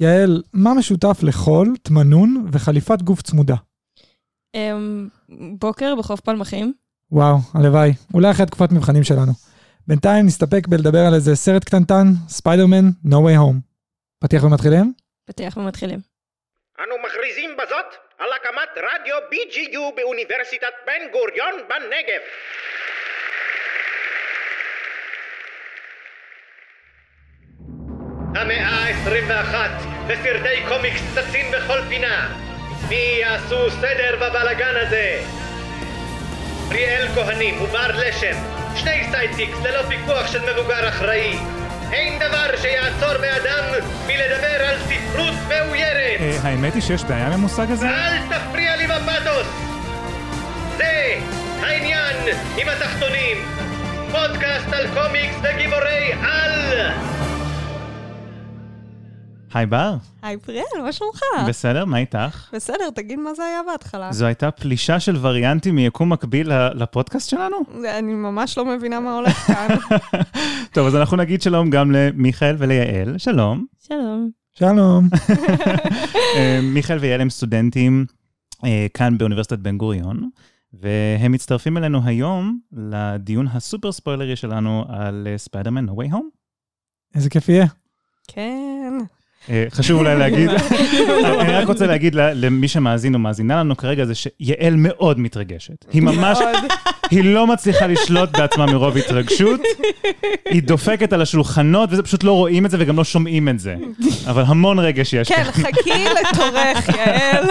יעל, מה משותף לחול, תמנון וחליפת גוף צמודה? אמ, בוקר בחוף פלמחים. וואו, הלוואי. אולי אחרי תקופת מבחנים שלנו. בינתיים נסתפק בלדבר על איזה סרט קטנטן, ספיידרמן, No Way Home. פתיח ומתחילים? פתיח ומתחילים. אנו מכריזים בזאת על הקמת רדיו BGU באוניברסיטת בן גוריון בנגב. המאה ה-21 וסרטי קומיקס צצים בכל פינה. מי יעשו סדר בבלגן הזה? פריאל כהנים ובר לשם, שני sidekicks ללא פיקוח של מבוגר אחראי. אין דבר שיעצור מאדם מלדבר על ספרות מאוירת. אה, האמת היא שיש בעיה עם המושג הזה? אל תפריע לי בפתוס! זה העניין עם התחתונים. פודקאסט על קומיקס וגיבורי על! היי בר, היי פריאל, מה שלומך? בסדר? מה איתך? בסדר, תגיד מה זה היה בהתחלה. זו הייתה פלישה של וריאנטים מיקום מקביל לפודקאסט שלנו? אני ממש לא מבינה מה הולך כאן. טוב, אז אנחנו נגיד שלום גם למיכאל וליעל. שלום. שלום. שלום. אה, מיכאל ויעל הם סטודנטים אה, כאן באוניברסיטת בן גוריון, והם מצטרפים אלינו היום לדיון הסופר ספוילרי שלנו על אה, ספיידרמן No Way Home. איזה כיף יהיה. כן. אה, חשוב אולי להגיד, אני רק רוצה להגיד למי שמאזין או מאזינה לנו כרגע, זה שיעל מאוד מתרגשת. היא ממש, היא לא מצליחה לשלוט בעצמה מרוב התרגשות, היא דופקת על השולחנות, וזה פשוט לא רואים את זה וגם לא שומעים את זה. אבל המון רגש יש כן, חכי לתורך, יעל.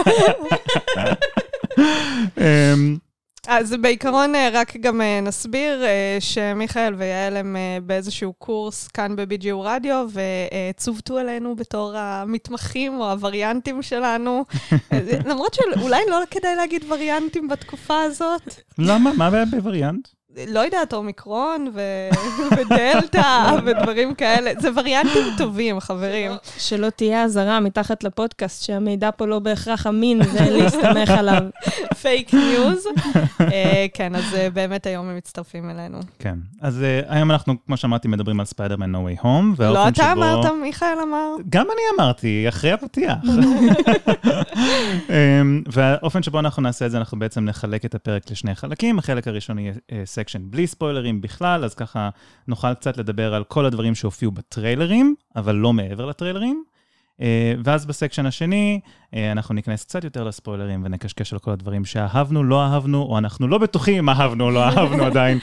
אז בעיקרון אה, רק גם אה, נסביר אה, שמיכאל ויעל הם אה, באיזשהו קורס כאן ב-BGU רדיו, וצוותו אלינו בתור המתמחים או הווריאנטים שלנו. אה, למרות שאולי לא כדאי להגיד וריאנטים בתקופה הזאת. למה? מה הבעיה בווריאנט? לא יודעת, אומיקרון ו... ודלתא ודברים כאלה. זה וריאנטים טובים, חברים. שלא תהיה אזהרה מתחת לפודקאסט שהמידע פה לא בהכרח אמין ולהסתמך עליו. Fake news. אה, כן, אז אה, באמת היום הם מצטרפים אלינו. כן. אז אה, היום אנחנו, כמו שאמרתי, מדברים על ספיידרמן No Way Home, לא אתה. אמרת, מיכאל אמר. גם אני אמרתי, אחרי הפתיח. אמ, והאופן שבו אנחנו נעשה את זה, אנחנו בעצם נחלק את הפרק לשני חלקים. החלק הראשון יהיה section בלי ספוילרים בכלל, אז ככה נוכל קצת לדבר על כל הדברים שהופיעו בטריילרים, אבל לא מעבר לטריילרים. אה, ואז בסקשן השני, אה, אנחנו ניכנס קצת יותר לספוילרים ונקשקש על כל הדברים שאהבנו, לא אהבנו, או אנחנו לא בטוחים אם אהבנו או לא אהבנו עדיין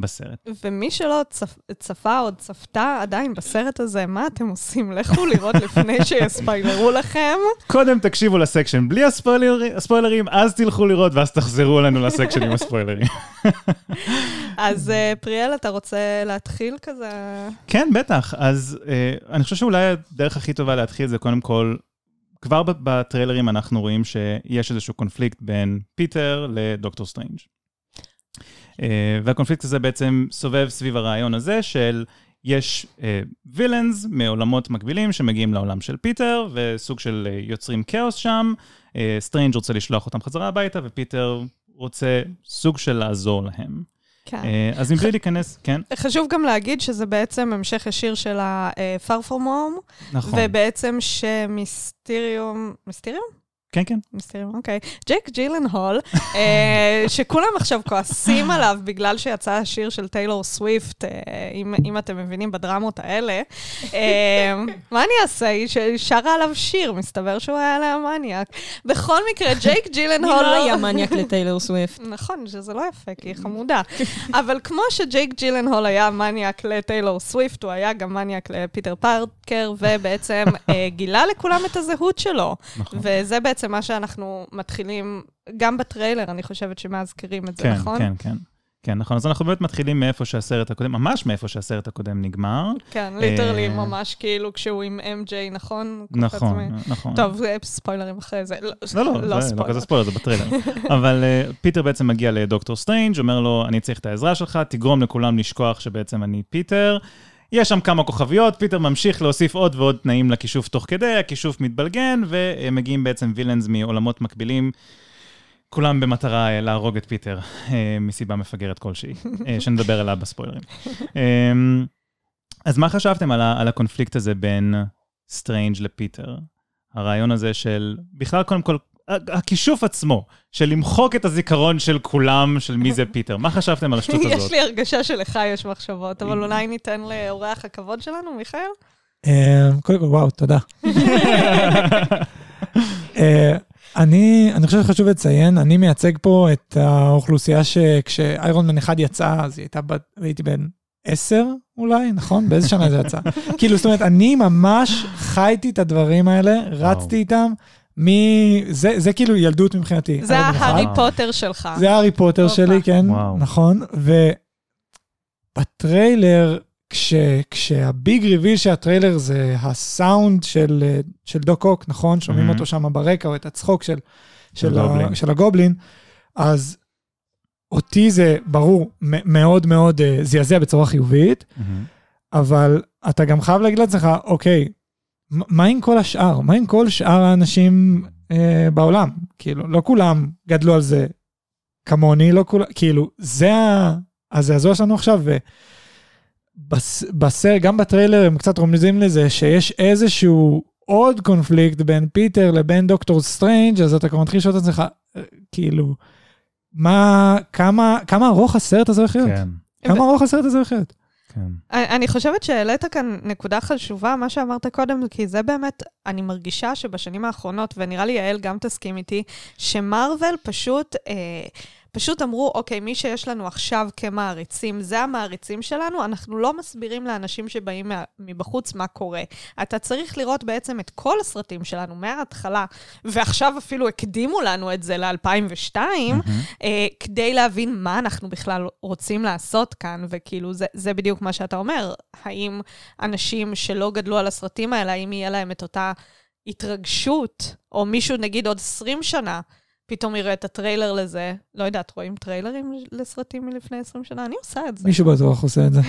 בסרט. ומי שלא צפ... צפה או צפתה עדיין בסרט הזה, מה אתם עושים? לכו לראות לפני שיספיילרו לכם. קודם תקשיבו לסקשן בלי הספוילר- הספוילרים, אז תלכו לראות, ואז תחזרו אלינו לסקשן עם הספוילרים. אז אה, פריאל, אתה רוצה להתחיל כזה? כן, בטח. אז אני חושב שאולי הדרך הכי טובה להתחיל זה קודם כל, כבר בטריילרים אנחנו רואים שיש איזשהו קונפליקט בין פיטר לדוקטור סטרנג'. אה, והקונפליקט הזה בעצם סובב סביב הרעיון הזה של יש villains מעולמות מקבילים שמגיעים לעולם של פיטר, וסוג של אה, יוצרים כאוס שם. אה, סטרנג' רוצה לשלוח אותם חזרה הביתה, ופיטר רוצה סוג של לעזור להם. כן. אה, אז מבלי להיכנס, כן, חשוב גם להגיד שזה בעצם המשך ישיר של ה-Far From Home, נכון. ובעצם שמיסטיריום, מיסטיריום? כן, כן. מיסטיריום, אוקיי. ג'ק ג'ילנהול, אה, שכולם עכשיו כועסים עליו בגלל שיצא השיר של טיילור סוויפט, אה, אם, אם אתם מבינים בדרמות האלה. אה, מה אני אעשה? היא שרה עליו שיר, מסתבר שהוא היה עליה מניאק. בכל מקרה, ג'ייק ג'ילנהול... לא היה מניאק לטיילור סוויפט? נכון, שזה לא יפה, כי היא חמודה. אבל כמו שג'ייק ג'ילנהול היה מניאק לטיילור סוויפט, הוא היה גם מניאק לפיטר פארקר, ובעצם גילה לכולם את הזהות שלו. נכון. וזה בעצם מה שאנחנו מתחילים, גם בטריילר, אני חושבת שמאזכרים את זה, כן, נכון? כן, כן. כן, נכון. אז אנחנו באמת מתחילים מאיפה שהסרט הקודם, ממש מאיפה שהסרט הקודם נגמר. כן, literally, אה, ממש כאילו כשהוא עם MJ, נכון? נכון, נכון. טוב, זה ספוילרים אחרי זה. לא, לא, זה לא ספוילר. כזה ספוילר, זה ב trailer. אבל uh, פיטר בעצם מגיע לדוקטור סטרנג', אומר לו, אני צריך את העזרה שלך, תגרום לכולם לשכוח שבעצם אני פיטר. יש שם כמה כוכביות, פיטר ממשיך להוסיף עוד ועוד תנאים לכישוף תוך כדי, הכישוף מתבלגן, ומגיעים בעצם villains מעולמות מקבילים, כולם במטרה אה, להרוג את פיטר, אה, מסיבה מפגרת כלשהי, אה, שנדבר עליה בספוילרים. אה, אז מה חשבתם על, ה- על הקונפליקט הזה בין סטרנג' לפיטר. הרעיון הזה של, בכלל קודם כל, הכישוף עצמו, של למחוק את הזיכרון של כולם, של מי זה פיטר. מה חשבתם על השטות הזאת? יש לי הרגשה שלך יש מחשבות, אבל אולי ניתן לאורח הכבוד שלנו, מיכאל? אה, קודם כל, וואו, תודה. אה, אני, אני חושב שחשוב לציין, אני מייצג פה את האוכלוסייה שכשאיירון מן אחד יצא, אז היא הייתה, בת- הייתי בן עשר אולי, נכון? באיזה שנה זה יצא? כאילו, זאת אומרת, אני ממש חייתי את הדברים האלה, רצתי איתם, מ... זה, זה כאילו ילדות מבחינתי. זה איירון מן אחד. ההארי פוטר שלך. זה הארי פוטר. שלי, כן, וואו. נכון. וב trailer, כש, כשה big reveal של ה trailer זה הסאונד של, אה, של דוק אוק, נכון? שומעים Mhm. אותו שם ברקע, או את הצחוק של, של, הגובלין. ה, של הגובלין, אז אותי זה ברור, מאוד מאוד אה, זעזע בצורה חיובית, מהמם. אבל אתה גם חייב להגיד לעצמך, אוקיי, מה עם כל השאר? מה עם כל שאר האנשים אה, בעולם? כאילו, לא כולם גדלו על זה כמוני, לא כולם, כאילו, זה ה- הזעזוע שלנו עכשיו, ובסרט, גם ב trailer הם קצת רומזים לזה שיש איזשהו עוד קונפליקט בין פיטר לבין דוקטור סטרנג', אז אתה כבר מתחיל לשאול את עצמך, אה, כאילו, מה, כמה, כמה ארוך הסרט הזה הולך להיות? כן, כמה ארוך הסרט הזה הולך להיות? כן. אני חושבת שהעלית כאן נקודה חשובה, מה שאמרת קודם, כי זה באמת, אני מרגישה שבשנים האחרונות, ונראה לי יעל גם תסכים איתי, שמרוויל פשוט, אה, פשוט אמרו, אוקיי, מי שיש לנו עכשיו כמעריצים, זה המעריצים שלנו, אנחנו לא מסבירים לאנשים שבאים מה, מבחוץ מה קורה. אתה צריך לראות בעצם את כל הסרטים שלנו מההתחלה, ועכשיו אפילו הקדימו לנו את זה ל-2002, מהמם. אה, כדי להבין מה אנחנו בכלל רוצים לעשות כאן, וכאילו, זה, זה בדיוק מה שאתה אומר. האם אנשים שלא גדלו על הסרטים האלה, האם יהיה להם את אותה התרגשות, או מישהו, נגיד, עוד 20 שנה, פתאום יראה את הטריילר לזה. לא יודעת, רואים טריילרים לסרטים מלפני 20 שנה? אני עושה את זה. מישהו בטוח עושה את זה.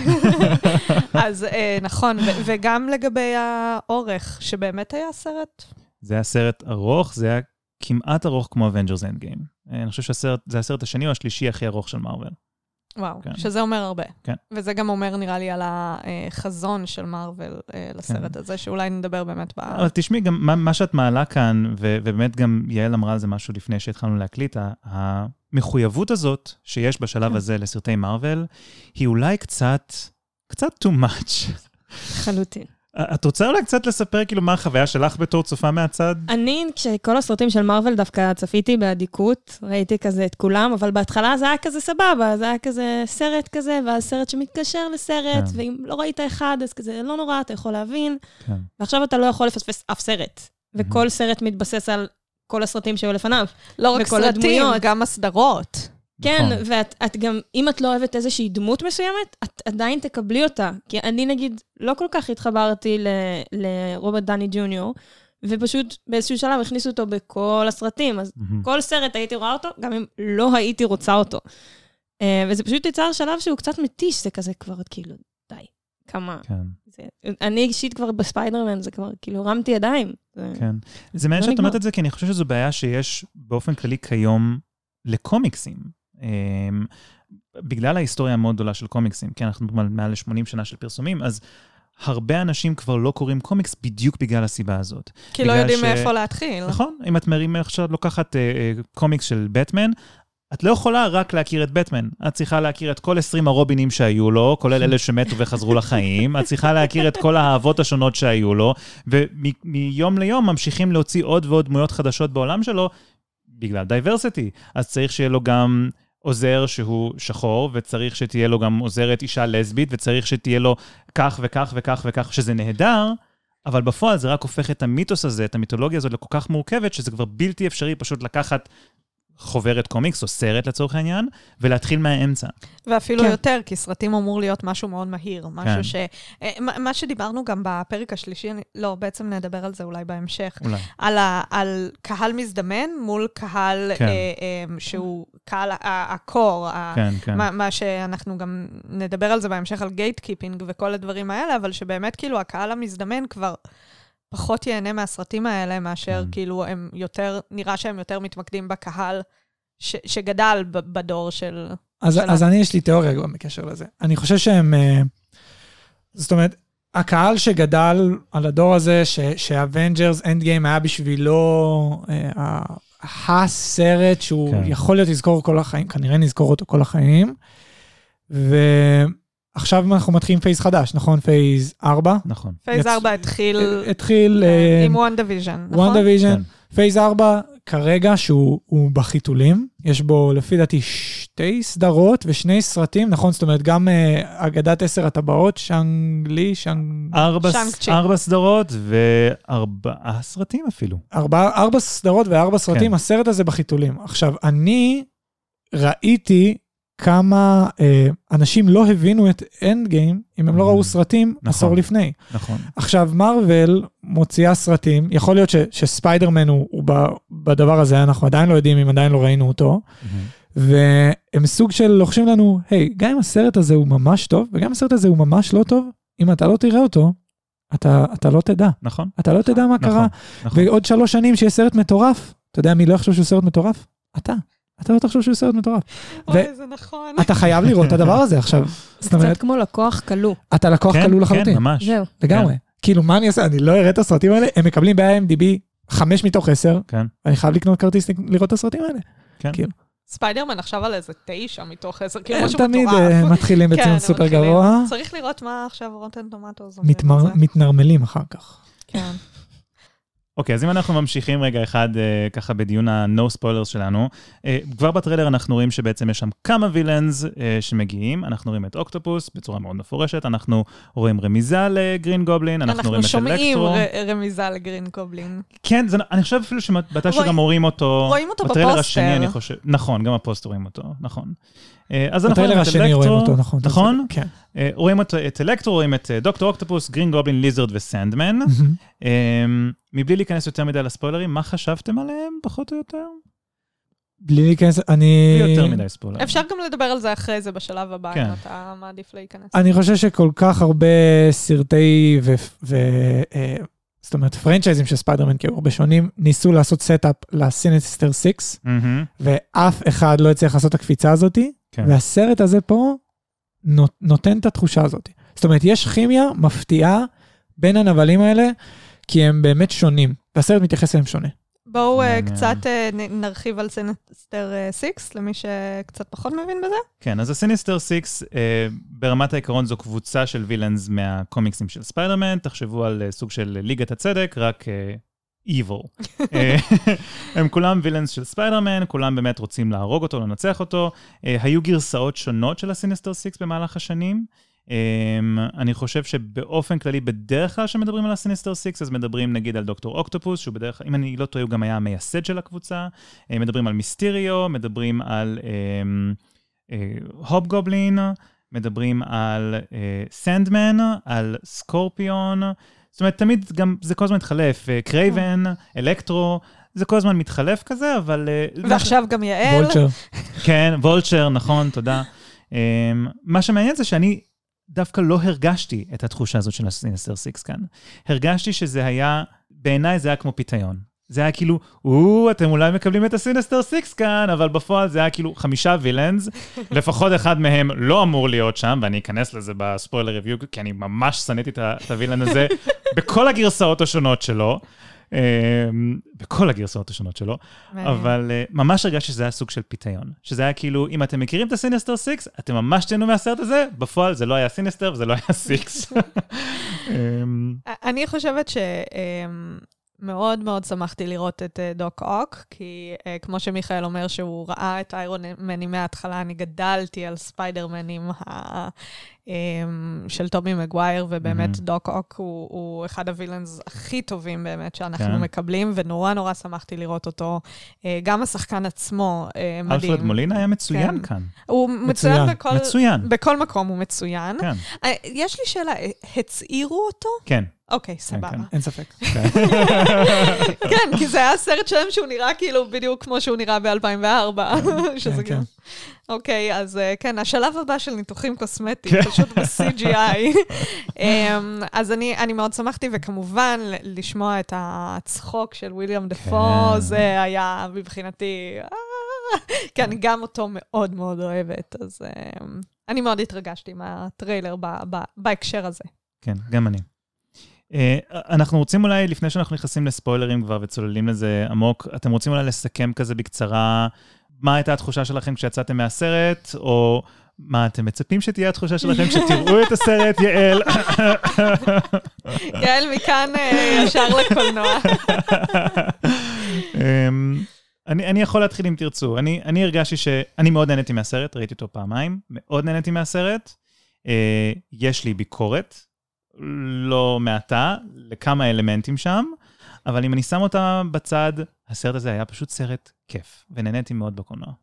אז אה, נכון, ו- וגם לגבי האורך, שבאמת היה סרט זה היה סרט ארוך, זה היה כמעט ארוך כמו Avengers Endgame. אה, אני חושב שהסרט, זה הסרט השני או השלישי הכי ארוך של מארוול. וואו, כן. כן. שזה אומר הרבה. כן. וזה גם אומר, נראה לי, על החזון של מארוול אה, לסרט כן. הזה, שאולי נדבר באמת ב... אבל תשמעי, גם מה, מה שאת מעלה כאן, ו- ובאמת גם יעל אמרה על זה משהו לפני שהתחלנו להקליט, המחויבות הזאת שיש בשלב הזה לסרטי מארוול, היא אולי קצת, קצת too much. לחלוטין. את רוצה אולי קצת לספר כאילו מה החוויה שלך בתור צופה מהצד? אני, כשכל הסרטים של מארוול דווקא צפיתי באדיקות, ראיתי כזה את כולם, אבל בהתחלה זה היה כזה סבבה, זה היה כזה סרט כזה, ואז סרט שמתקשר לסרט, כן. ואם לא ראית אחד, אז כזה לא נורא, אתה יכול להבין. כן. ועכשיו אתה לא יכול לפספס אף סרט. וכל סרט מתבסס על כל הסרטים שהיו לפניו. לא רק סרטים, הדמויות. גם הסדרות. כן, נכון. ואת את גם, אם את לא אוהבת איזושהי דמות מסוימת, את עדיין תקבלי אותה. כי אני נגיד, לא כל כך התחברתי ל- לרוברט דני ג'וניור, ופשוט באיזשהו שלב הכניסו אותו בכל הסרטים, אז מהמם. כל סרט הייתי רואה אותו, גם אם לא הייתי רוצה אותו. אה, וזה פשוט יצר שלב שהוא קצת מתיש, זה כזה כבר, כאילו, די, כמה... כן, זה, אני אישית כבר בספיידרמן, זה כבר, כאילו, הרמתי ידיים. זה, כן. זה מעניין לא שאת. אומרת את זה, כי אני חושב שזו בעיה שיש באופן כללי כיום לקומיקסים. אמ, בגלל ההיסטוריה המאוד גדולה של קומיקסים, כי אנחנו מעל ל-80 שנה של פרסומים, אז הרבה אנשים כבר לא קוראים קומיקס בדיוק בגלל הסיבה הזאת. כי לא יודעים ש- מאיפה להתחיל. נכון, אם את מרים עכשיו לוקחת אה, אה, קומיקס של בטמן, את לא יכולה רק להכיר את בטמן. את צריכה להכיר את כל 20 הרובינים שהיו לו, כולל אלה שמתו וחזרו לחיים. את צריכה להכיר את כל האהבות השונות שהיו לו, ומיום ליום ממשיכים להוציא עוד ועוד דמויות חדשות בעולם שלו, בגלל diversity. אז צריך שיהיה לו גם עוזר שהוא שחור, וצריך שתהיה לו גם עוזרת אישה לסבית, וצריך שתהיה לו כך וכך וכך וכך, שזה נהדר, אבל בפועל זה רק הופך את המיתוס הזה, את המיתולוגיה הזאת לכל כך מורכבת, שזה כבר בלתי אפשרי פשוט לקחת חוברת קומיקס או סרט לצורך העניין, ולהתחיל מהאמצע. ואפילו כן. יותר, כי סרטים אמור להיות משהו מאוד מהיר. משהו כן. ש... אה, מה- שדיברנו גם בפרק השלישי, אני- לא, בעצם נדבר על זה אולי בהמשך. אולי. על, ה, על קהל מזדמן מול קהל כן. אה, אה, שהוא קהל ה- ה core, ה- כן, כן. מה, מה שאנחנו גם נדבר על זה בהמשך, על gatekeeping וכל הדברים האלה, אבל שבאמת כאילו הקהל המזדמן כבר פחות ייהנה מהסרטים האלה, מאשר כן. כאילו הם יותר, נראה שהם יותר מתמקדים בקהל ש, שגדל ב, בדור של... אז, שלה. אז אני, יש לי תיאוריה גם בקשר לזה. אני חושב שהם... אה, זאת אומרת, הקהל שגדל על הדור הזה, שאבנג'רס אנד גיים היה בשבילו אה, הסרט שהוא כן. יכול להיות לזכור כל החיים, כנראה נזכור אותו כל החיים. ועכשיו אנחנו מתחילים phase חדש, נכון? phase 4? נכון. phase יצ- 4 התחיל התחיל כן, אה, עם וואן דיוויז'ן, נכון? וואן דיוויז'ן. כן. phase 4 כרגע שהוא הוא בחיתולים, יש בו לפי דעתי שתי סדרות ושני סרטים, נכון? זאת אומרת, גם אה, אגדת עשר הטבעות, שאנג לי, שאנג... ארבע, צ'י. ארבע סדרות וארבעה סרטים אפילו. ארבע, ארבע סדרות וארבע סרטים, כן. הסרט הזה בחיתולים. עכשיו, אני ראיתי כמה אה, אנשים לא הבינו את אנד גיים, אם הם לא Mhm. ראו סרטים נכון. עשור לפני. נכון. עכשיו, מארוול מוציאה סרטים, יכול להיות ש, שספיידרמן הוא, הוא ב, בדבר הזה, אנחנו עדיין לא יודעים אם עדיין לא ראינו אותו, והם סוג של לוחשים לנו, היי, גם אם הסרט הזה הוא ממש טוב, וגם אם הסרט הזה הוא ממש לא טוב, אם אתה לא תראה אותו, אתה, אתה לא תדע. נכון, אתה לא תדע מה נכון, קרה. נכון. ועוד שלוש שנים שיש סרט מטורף, אתה יודע מי לא יחשוב שהוא סרט מטורף? אתה. אתה לא תחשוב שהוא סרט מטורף. אוי, זה נכון. אתה חייב לראות את הדבר הזה עכשיו. זאת קצת כמו לקוח כלוא. אתה לקוח כן, כלוא כן, לחלוטין. ממש. זהו. לגמרי. כאילו, מה אני אעשה? אני לא אראה את הסרטים האלה, הם מקבלים ב-IMDb חמש מתוך עשר, כן. ואני חייב לקנות כרטיס לראות את הסרטים האלה. כן. כאילו, ספיידרמן עכשיו על איזה תשע מתוך עשר, כאילו הם משהו תמיד מטורף. אה, מתחילים כן, בציון הם סופר מתחילים. גבוה, צריך לראות מה עכשיו רוטן טומייטוס. מתמר- מתנרמלים אחר כך. כן. אוקיי, אז אם אנחנו ממשיכים רגע אחד אה, ככה בדיון ה-No spoilers שלנו, אה, כבר ב trailer אנחנו רואים שבעצם יש שם כמה villains אה, שמגיעים, אנחנו רואים את אוקטופוס בצורה מאוד מפורשת, אנחנו רואים רמיזה לגרין גובלין, אנחנו רואים אנחנו את שומעים אלקטרו. ר- רמיזה לגרין גובלין. כן, זה, אני חושב אפילו רואים- שגם רואים אותו, רואים אותו ב trailer בפוסטר. השני אני חושב, נכון, גם הפוסטר רואים אותו, נכון. אה, אז אנחנו רואים את השני רואים אלקטרו, אותו, נכון. נכון? כן. אה, רואים את, את אלקטרו, רואים את אה, דוקטור אוקטופוס, גרין גובלין, ליזרד וסנדמן. מבלי להיכנס יותר מדי לספוילרים, מה חשבתם עליהם, פחות או יותר? בלי להיכנס, אני... בלי יותר מדי ספוילרים. אפשר גם לדבר על זה אחרי זה בשלב הבא, כן. אם אתה מעדיף להיכנס. אני חושב שכל כך הרבה סרטי ו... ו זאת אומרת, פרנצ'ייזים של ספיידרמן, כי הרבה שונים, ניסו לעשות setup לסיניסטר 6, מהמם, ואף אחד לא הצליח לעשות את הקפיצה הזאתי, כן. והסרט הזה פה נות, נותן את התחושה הזאת. זאת אומרת, יש כימיה מפתיעה בין הנבלים האלה, כי הם באמת שונים, והסרט מתייחס אליהם שונה. בואו אה, מעניין. קצת אה, נ- נרחיב על סיניסטר 6, למי שקצת פחות מבין בזה. כן, אז הסיניסטר 6, אה, ברמת העיקרון זו קבוצה של villains מהקומיקסים של ספיידרמן, תחשבו על אה, סוג של ליגת הצדק, רק אה, evil. אה, הם כולם villains של ספיידרמן, כולם באמת רוצים להרוג אותו, לנצח אותו. אה, היו גרסאות שונות של הסיניסטר 6 במהלך השנים. Um, אני חושב שבאופן כללי, בדרך כלל כשמדברים על הסיניסטר 6, אז מדברים נגיד על דוקטור אוקטופוס, שהוא בדרך כלל, אם אני לא טועה, הוא גם היה המייסד של הקבוצה. Uh, מדברים על מיסטיריו, מדברים על הובגובלין, מדברים על סנדמן, על סקורפיון. זאת אומרת, תמיד גם, זה כל הזמן מתחלף. קרייבן, אלקטרו, זה כל הזמן מתחלף כזה, אבל... אה, ועכשיו גם יעל. וולצ'ר. כן, וולצ'ר, נכון, תודה. Um, מה שמעניין זה שאני דווקא לא הרגשתי את התחושה הזאת של הסיניסטר 6 כאן. הרגשתי שזה היה, בעיניי זה היה כמו פיתיון. זה היה כאילו, או, אתם אולי מקבלים את הסיניסטר 6 כאן, אבל בפועל זה היה כאילו חמישה villains, לפחות אחד מהם לא אמור להיות שם, ואני אכנס לזה ב spoiler review, כי אני ממש שנאתי את ה- את ה villain הזה בכל הגרסאות השונות שלו. um, בכל הגרסאות השונות שלו. אבל uh, ממש הרגשתי שזה היה סוג של פיתיון. שזה היה כאילו, אם אתם מכירים את הסיניסטר 6, אתם ממש תהנו מהסרט הזה, בפועל זה לא היה סיניסטר וזה לא היה 6. אמ, אני חושבת שמאוד מאוד שמחתי לראות את אה, דוק אוק, כי אה, כמו שמיכאל אומר שהוא ראה את איירון מנים מההתחלה, אני גדלתי על ספיידרמנים של טובי מגווייר, ובאמת מהמם. דוק אוק הוא, הוא אחד ה villains הכי טובים באמת שאנחנו כן. מקבלים, ונורא נורא שמחתי לראות אותו. אה, גם השחקן עצמו אה, מדהים. אלפרד מולינה היה מצוין כן. כאן. הוא מצוין, מצוין. בכל... מצוין. בכל מקום הוא מצוין. כן, אה, יש לי שאלה, הצעירו אותו? כן. אוקיי, סבבה. כן. אין ספק. כן, כי זה היה סרט שלם שהוא נראה כאילו בדיוק כמו שהוא נראה ב-2004, שזה כן, גם... אוקיי, אז אה, כן, השלב הבא של ניתוחים קוסמטיים, פשוט ב-CGI. אמ, אז אני אני מאוד שמחתי, וכמובן, לשמוע את הצחוק של ויליאם דפו, כן. זה היה מבחינתי... אה, כי אני גם אותו מאוד מאוד אוהבת, אז אמ, אני מאוד התרגשתי מהטריילר ב- ב- בהקשר הזה. כן, גם אני. אה, אנחנו רוצים אולי, לפני שאנחנו נכנסים לספוילרים כבר וצוללים לזה עמוק, אתם רוצים אולי לסכם כזה בקצרה, מה הייתה התחושה שלכם כשיצאתם מהסרט, או מה אתם מצפים שתהיה התחושה שלכם כשתראו את הסרט, יעל? יעל מכאן אה, ישר לקולנוע. אמ, אני, אני יכול להתחיל אם תרצו. אני, אני הרגשתי שאני מאוד נהניתי מהסרט, ראיתי אותו פעמיים, מאוד נהניתי מהסרט. אה, יש לי ביקורת, לא מעטה, לכמה אלמנטים שם, אבל אם אני שם אותה בצד, הסרט הזה היה פשוט סרט כיף, ונהניתי מאוד בקולנוע.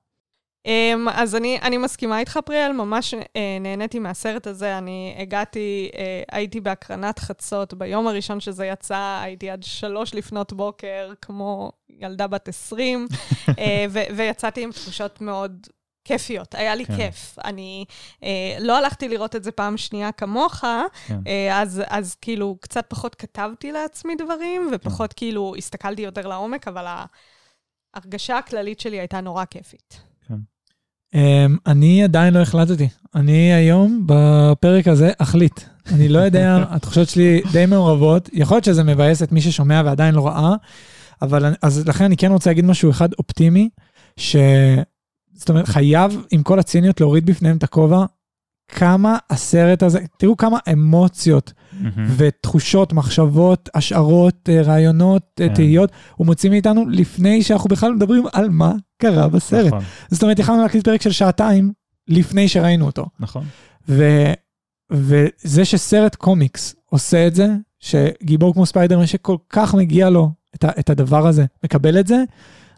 Um, אז אני, אני מסכימה איתך, פריאל, ממש uh, נהניתי מהסרט הזה. אני הגעתי, uh, הייתי בהקרנת חצות, ביום הראשון שזה יצא, הייתי עד שלוש לפנות בוקר, כמו ילדה בת 20, uh, ו- ויצאתי עם תחושות מאוד כיפיות, היה לי כן. כיף. אני uh, לא הלכתי לראות את זה פעם שנייה כמוך, כן. uh, אז, אז כאילו קצת פחות כתבתי לעצמי דברים, ופחות כן. כאילו הסתכלתי יותר לעומק, אבל ההרגשה הכללית שלי הייתה נורא כיפית. Um, אני עדיין לא החלטתי. אני היום, בפרק הזה, אחליט. אני לא יודע, התחושות שלי די מעורבות. יכול להיות שזה מבאס את מי ששומע ועדיין לא ראה, אבל אז לכן אני כן רוצה להגיד משהו אחד אופטימי, ש... זאת אומרת, חייב עם כל הציניות להוריד בפניהם את הכובע, כמה הסרט הזה, תראו כמה אמוציות mm-hmm. ותחושות, מחשבות, השערות, אה, רעיונות, yeah. אה, כן. תהיות, הוא מוציא מאיתנו לפני שאנחנו בכלל מדברים על מה קרה בסרט. נכון. זאת אומרת, יכולנו להקליט פרק של שעתיים לפני שראינו אותו. נכון. ו, וזה שסרט קומיקס עושה את זה, שגיבור כמו ספיידרמן שכל כך מגיע לו את, ה, את הדבר הזה, מקבל את זה,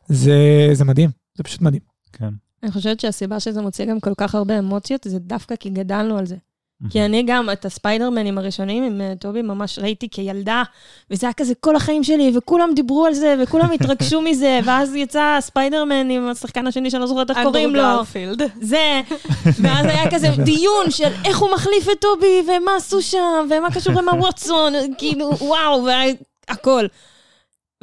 זה, זה מדהים, זה פשוט מדהים. כן. אני חושבת שהסיבה שזה מוציא גם כל כך הרבה אמוציות, זה דווקא כי גדלנו על זה. כי אני גם, את הספיידרמנים הראשונים עם אה, טובי ממש ראיתי כילדה, וזה היה כזה כל החיים שלי, וכולם דיברו על זה, וכולם התרגשו מזה, ואז יצא ספיידרמן עם השחקן השני שאני לא זוכרת איך קוראים לו. אנדרו גרפילד. זה, ואז היה כזה דיון של איך הוא מחליף את טובי, ומה עשו שם, ומה קשור עם הווטסון, כאילו, וואו, והכל.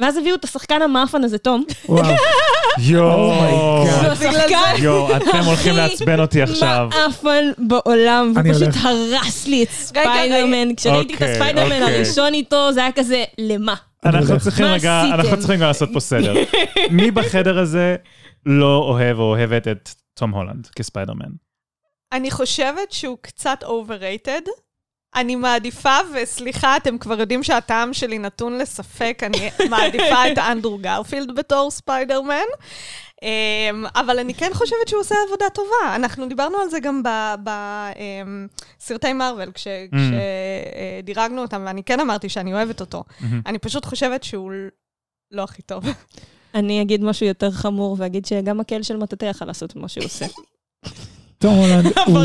ואז הביאו את השחקן המאפן הזה, תום. וואו. יואו, שחקן יואו, אתם הולכים לעצבן אותי עכשיו. מאפן בעולם, ופשוט הרס לי את ספיידרמן. כשראיתי את אוקיי, הספיידרמן אוקיי. הראשון איתו, זה היה כזה, למה? אנחנו צריכים רגע? אנחנו צריכים גם לעשות פה סדר. מי בחדר הזה לא אוהב או אוהבת את תום הולנד כספיידרמן? אני חושבת שהוא קצת overrated. אני מעדיפה, וסליחה, אתם כבר יודעים שהטעם שלי נתון לספק, אני מעדיפה את אנדרו גרפילד בתור ספיידרמן. Um, אבל אני כן חושבת שהוא עושה עבודה טובה. אנחנו דיברנו על זה גם בסרטי מארוול, כשדירגנו אותם, ואני כן אמרתי שאני אוהבת אותו. אני פשוט חושבת שהוא לא הכי טוב. אני אגיד משהו יותר חמור, ואגיד שגם מקל של מטאטא יכל לעשות מה שהוא עושה. תום הולנד הוא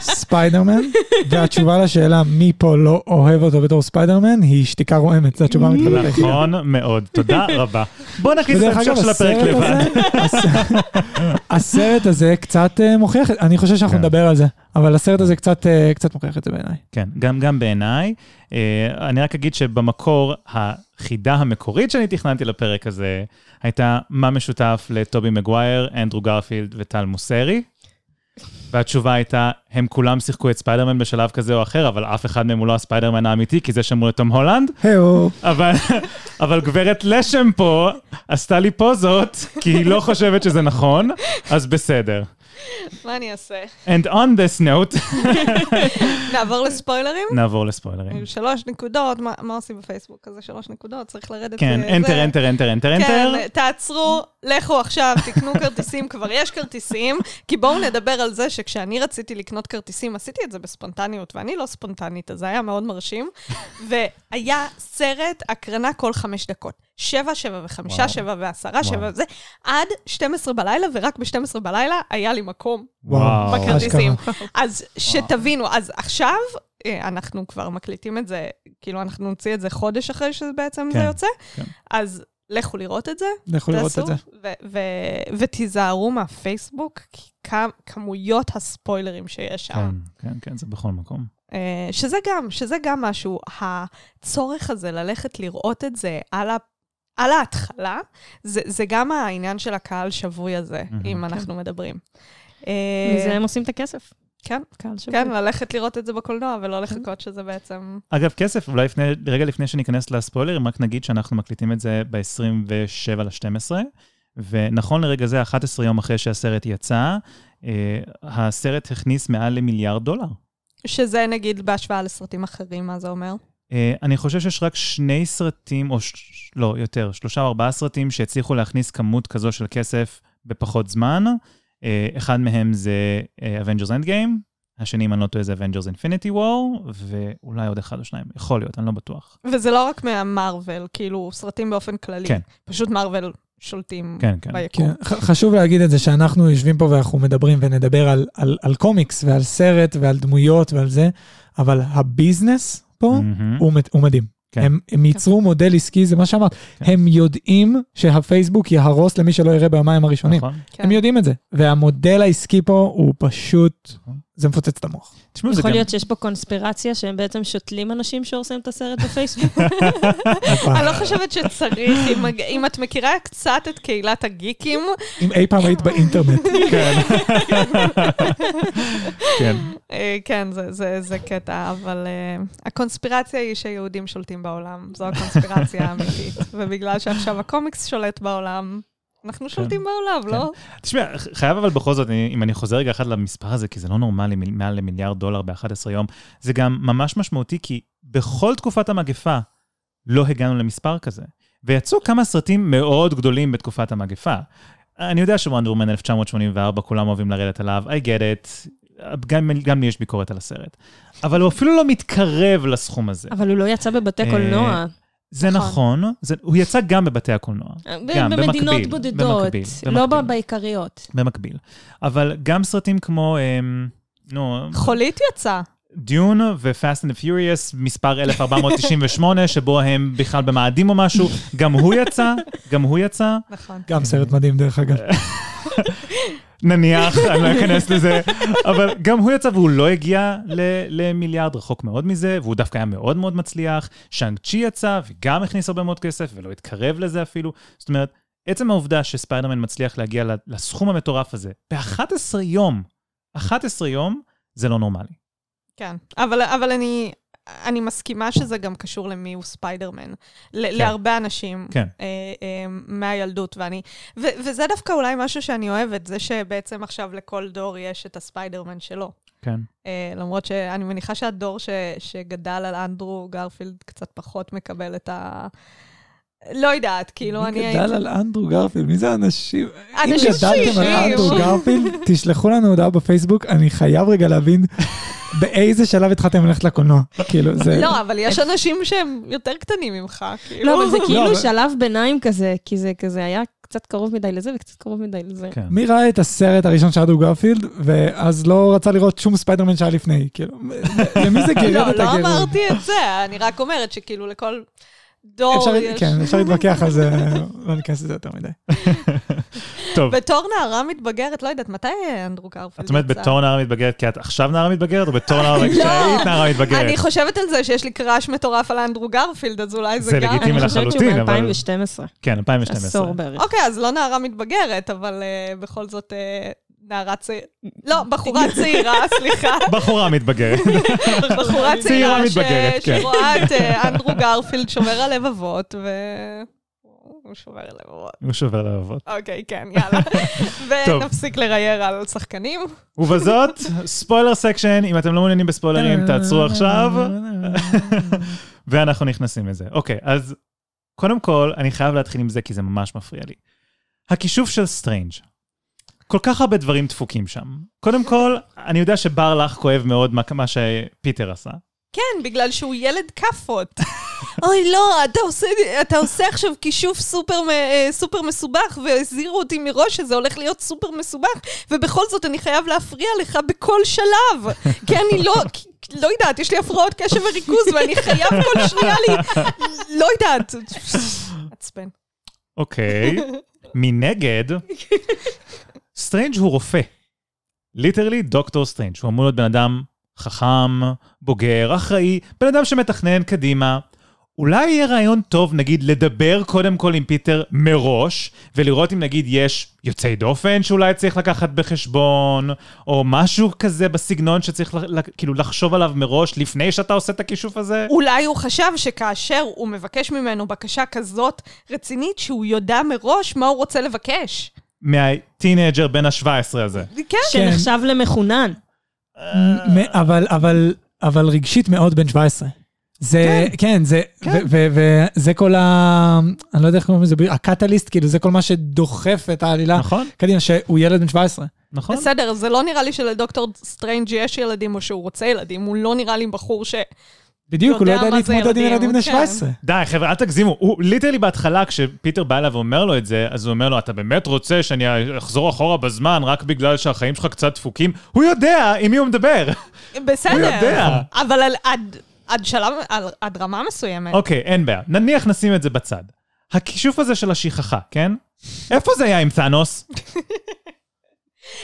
ספיידרמן, והתשובה לשאלה מי פה לא אוהב אותו בתור ספיידרמן היא שתיקה רועמת, זו התשובה המתקבלת היחידה. נכון מאוד, תודה רבה. בוא נקליט את ההמשך של הפרק לבד. הסרט הזה קצת אה, מוכיח, אני חושב שאנחנו כן. נדבר על זה, אבל הסרט הזה קצת אה, קצת מוכיח את זה בעיניי. כן, גם, גם בעיניי. אה, אני רק אגיד שבמקור, החידה המקורית שאני תכננתי לפרק הזה, הייתה מה משותף לטובי מגווייר, אנדרו גרפילד וטל מוסרי. והתשובה הייתה, הם כולם שיחקו את ספיידרמן בשלב כזה או אחר, אבל אף אחד מהם הוא לא הספיידרמן האמיתי, כי זה שמור לתום הולנד. היו, אבל, אבל גברת לשם פה עשתה לי פוזות, כי היא לא חושבת שזה נכון, אז בסדר. מה אני אעשה? And on this note, נעבור לספוילרים? נעבור לספוילרים. שלוש נקודות, מה, מה עושים בפייסבוק? כזה שלוש נקודות, צריך לרדת... כן, אה, enter, enter, enter, enter, enter. כן, תעצרו, לכו עכשיו, תקנו כרטיסים, כבר יש כרטיסים, כי בואו נדבר על זה שכשאני רציתי לקנות כרטיסים, עשיתי את זה בספונטניות, ואני לא ספונטנית, אז זה היה מאוד מרשים, והיה סרט הקרנה כל חמש דקות. שבע, שבע וחמישה. שבע ועשרה, שבע וזה, עד 12 בלילה, ורק ב-12 בלילה היה לי מקום וואו. בכרטיסים. אז שתבינו, אז עכשיו אה, אנחנו כבר מקליטים את זה, כאילו אנחנו נוציא את זה חודש אחרי שבעצם זה כן, יוצא, כן. אז לכו לראות את זה, לכו לראות את זה. ו- ו- ותיזהרו מהפייסבוק, כי כ- כמויות הספוילרים שיש שם. כן, כן, כן, זה בכל מקום. אה, שזה גם, שזה גם משהו, הצורך הזה ללכת לראות את זה על ה... על ההתחלה, זה, זה גם העניין של הקהל שבוי הזה, מהמם. אם אנחנו מדברים. אה, מזה הם עושים את הכסף. כן, קהל שבוי. כן, ללכת לראות את זה בקולנוע ולא לחכות שזה בעצם... אגב, כסף, אולי לפני, רגע לפני שניכנס לספוילרים, רק נגיד שאנחנו מקליטים את זה ב-27 ל-12, ונכון לרגע זה, 11 יום אחרי שהסרט יצא, אה, הסרט הכניס מעל למיליארד דולר. שזה נגיד בהשוואה לסרטים אחרים, מה זה אומר? אה, אני חושב שיש רק שני סרטים, או ש... לא, יותר, שלושה או ארבעה סרטים שהצליחו להכניס כמות כזו של כסף בפחות זמן. אה, אחד מהם זה אה, Avengers Endgame, השני, אם אני לא טועה, זה Avengers Infinity War, ואולי עוד אחד או שניים, יכול להיות, אני לא בטוח. וזה לא רק מהמרוויל, כאילו, סרטים באופן כללי. כן. פשוט מרוויל שולטים כן, כן. ביקום. כן, חשוב להגיד את זה שאנחנו יושבים פה ואנחנו מדברים ונדבר על, על, על קומיקס ועל סרט ועל דמויות ועל זה, אבל הביזנס פה מהמם. הוא, הוא מדהים. כן. הם, הם ייצרו מודל עסקי, זה מה שאמרת. כן. הם יודעים שהפייסבוק יהרוס למי שלא יראה ביומיים הראשונים. נכון. כן. הם יודעים את זה. והמודל העסקי פה הוא פשוט, נכון. זה מפוצץ את המוח. תשמעו, זה יכול גם... להיות שיש פה קונספירציה שהם בעצם שותלים אנשים שהורסים את הסרט בפייסבוק. אני לא חושבת שצריך, אם, אם את מכירה קצת את קהילת הגיקים, אם אי פעם היית באינטרנט. כן. כן. אה, כן, זה, זה, זה קטע, אבל uh, הקונספירציה היא שיהודים שולטים בעולם. זו הקונספירציה האמיתית. ובגלל שעכשיו הקומיקס שולט בעולם, אנחנו שולטים בעולם, לא? תשמע, חייב אבל בכל זאת, אני- אם אני חוזר רגע אחד למספר הזה, כי זה לא נורמלי, מעל למיליארד דולר ב-11 יום, זה גם ממש משמעותי, כי בכל תקופת המגפה לא הגענו למספר כזה. ויצאו כמה סרטים מאוד גדולים בתקופת המגפה. אני יודע שוונדר וומן 1984, כולם אוהבים לרדת עליו, I get it, גם, גם לי יש ביקורת על הסרט. אבל הוא אפילו לא מתקרב לסכום הזה. אבל הוא לא יצא בבתי אה, קולנוע. זה נכון, זה, הוא יצא גם בבתי הקולנוע. ב- גם, במדינות במקביל, בודדות, במקביל, לא במקביל. ב- בעיקריות. במקביל. אבל גם סרטים כמו, אמ, נו, חולית יצא. דיון ו-Fast and the Furious, מספר 1498, שבו הם בכלל במאדים או משהו, גם הוא יצא, גם הוא יצא, נכון. גם סרט מדהים דרך אגב. נניח, אני לא אכנס לזה, אבל גם הוא יצא והוא לא הגיע למיליארד, רחוק מאוד מזה, והוא דווקא היה מאוד מאוד מצליח. שאנג צ'י יצא וגם הכניס הרבה מאוד כסף ולא התקרב לזה אפילו. זאת אומרת, עצם העובדה שספיידרמן מצליח להגיע לסכום המטורף הזה ב-11 יום, 11 יום, זה לא נורמלי. כן, אבל, אבל אני, אני מסכימה שזה גם קשור למי הוא ספיידרמן. ל- להרבה אנשים כן. אה, אה, מהילדות, ואני... ו- וזה דווקא אולי משהו שאני אוהבת, זה שבעצם עכשיו לכל דור יש את הספיידרמן שלו. כן. אה, למרות שאני מניחה שהדור ש- שגדל על אנדרו גרפילד קצת פחות מקבל את ה... לא יודעת, כאילו, אני מי גדל על אנדרו גרפילד? מי זה האנשים? אם אנשים גדלתם על. אנדרו גרפילד, תשלחו לנו הודעה בפייסבוק, אני חייב רגע להבין באיזה שלב התחלתם ללכת לקולנוע. כאילו, זה... לא, אבל יש אנשים שהם יותר קטנים ממך, כאילו. לא, אבל זה כאילו אבל- שלב ביניים כזה, כי זה כזה היה קצת קרוב מדי לזה וקצת קרוב מדי לזה. כן. מי ראה את הסרט הראשון של אנדרו גרפילד, ואז לא רצה לראות שום ספיידרמן שהיה לפני? כאילו, למי זה גירד לא, את לא הגירד? אמרתי את זה, אני רק אומרת שכאילו לכל דור אפשר- יש... כן, אפשר להתווכח על זה, לא ניכנס לזה יותר מדי. טוב, בתור נערה מתבגרת, לא יודעת, מתי אנדרו גרפילד את אומרת יצא? בתור נערה מתבגרת, כי את עכשיו נערה מתבגרת, או בתור נערה לא. כשהיית נערה מתבגרת? אני חושבת על זה שיש לי crush מטורף על אנדרו גרפילד, אז אולי זה זה גם... לגיטימי אני חושבת שהוא לחלוטין, אבל- מ-2012, כן, 2012. עשור בערך. אוקיי, אז לא נערה מתבגרת, אבל אה, בכל זאת אה, נערה צעירה... לא, בחורה צעירה, סליחה. בחורה מתבגרת. בחורה צעירה מתבגרת, כן. שרואה את אה, אנדרו גרפילד שומר על לבבות, ו... הוא שובר לבבות. הוא שובר לבבות. אוקיי, כן, יאללה. ונפסיק לרייר על שחקנים. ובזאת, ספוילר section, אם אתם לא מעוניינים בספוילרים, תעצרו עכשיו, ואנחנו נכנסים לזה. אוקיי, אז קודם כל, אני חייב להתחיל עם זה, כי זה ממש מפריע לי. הכישוף של סטרנג'. כל כך הרבה דברים דפוקים שם. קודם כל, אני יודע שבר לך כואב מאוד מה, מה שפיטר עשה. כן, בגלל שהוא ילד כאפות. אוי, לא, אתה עושה, אתה עושה עכשיו כישוף סופר, אה, סופר מסובך, והזהירו אותי מראש שזה הולך להיות סופר מסובך, ובכל זאת אני חייב להפריע לך בכל שלב. כי אני לא, לא יודעת, יש לי הפרעות קשב וריכוז, ואני חייב כל שנייה לי... לא יודעת. עצבן. אוקיי. מנגד, סטרנג' הוא רופא. literally דוקטור סטרנג'. הוא אמור להיות בן אדם חכם, בוגר, אחראי, בן אדם שמתכנן קדימה. אולי יהיה רעיון טוב, נגיד, לדבר קודם כל עם פיטר מראש, ולראות אם נגיד יש יוצאי דופן שאולי צריך לקחת בחשבון, או משהו כזה בסגנון שצריך ל- ל- כאילו לחשוב עליו מראש לפני שאתה עושה את הכישוף הזה. אולי הוא חשב שכאשר הוא מבקש ממנו בקשה כזאת רצינית, שהוא יודע מראש מה הוא רוצה לבקש. מהטינאייג'ר בן ה-17 הזה. כן. שנחשב למחונן. מ- אבל, אבל, אבל רגשית מאוד בן 17. זה, כן, זה, כן. וזה כל ה... אני לא יודע איך קוראים לזה, ה-catalyst, כאילו, זה כל מה שדוחף את העלילה. נכון, קדימה, שהוא ילד בן 17. נכון. בסדר, זה לא נראה לי שלדוקטור סטרנג' יש ילדים או שהוא רוצה ילדים, הוא לא נראה לי בחור ש... בדיוק, הוא לא יודע להתמודד עם ילדים, בני כן. 17. די, חבר'ה, אל תגזימו. הוא literally בהתחלה, כשפיטר בא אליו ואומר לו את זה, אז הוא אומר לו, אתה באמת רוצה שאני אחזור אחורה בזמן רק בגלל שהחיים שלך קצת דפוקים? הוא יודע עם מי הוא מדבר. בסדר. הוא יודע. אבל על, עד, עד שלב, על, עד רמה מסוימת. אוקיי, אין בעיה. נניח נשים את זה בצד. הכישוף הזה של השכחה, כן? איפה זה היה עם תאנוס?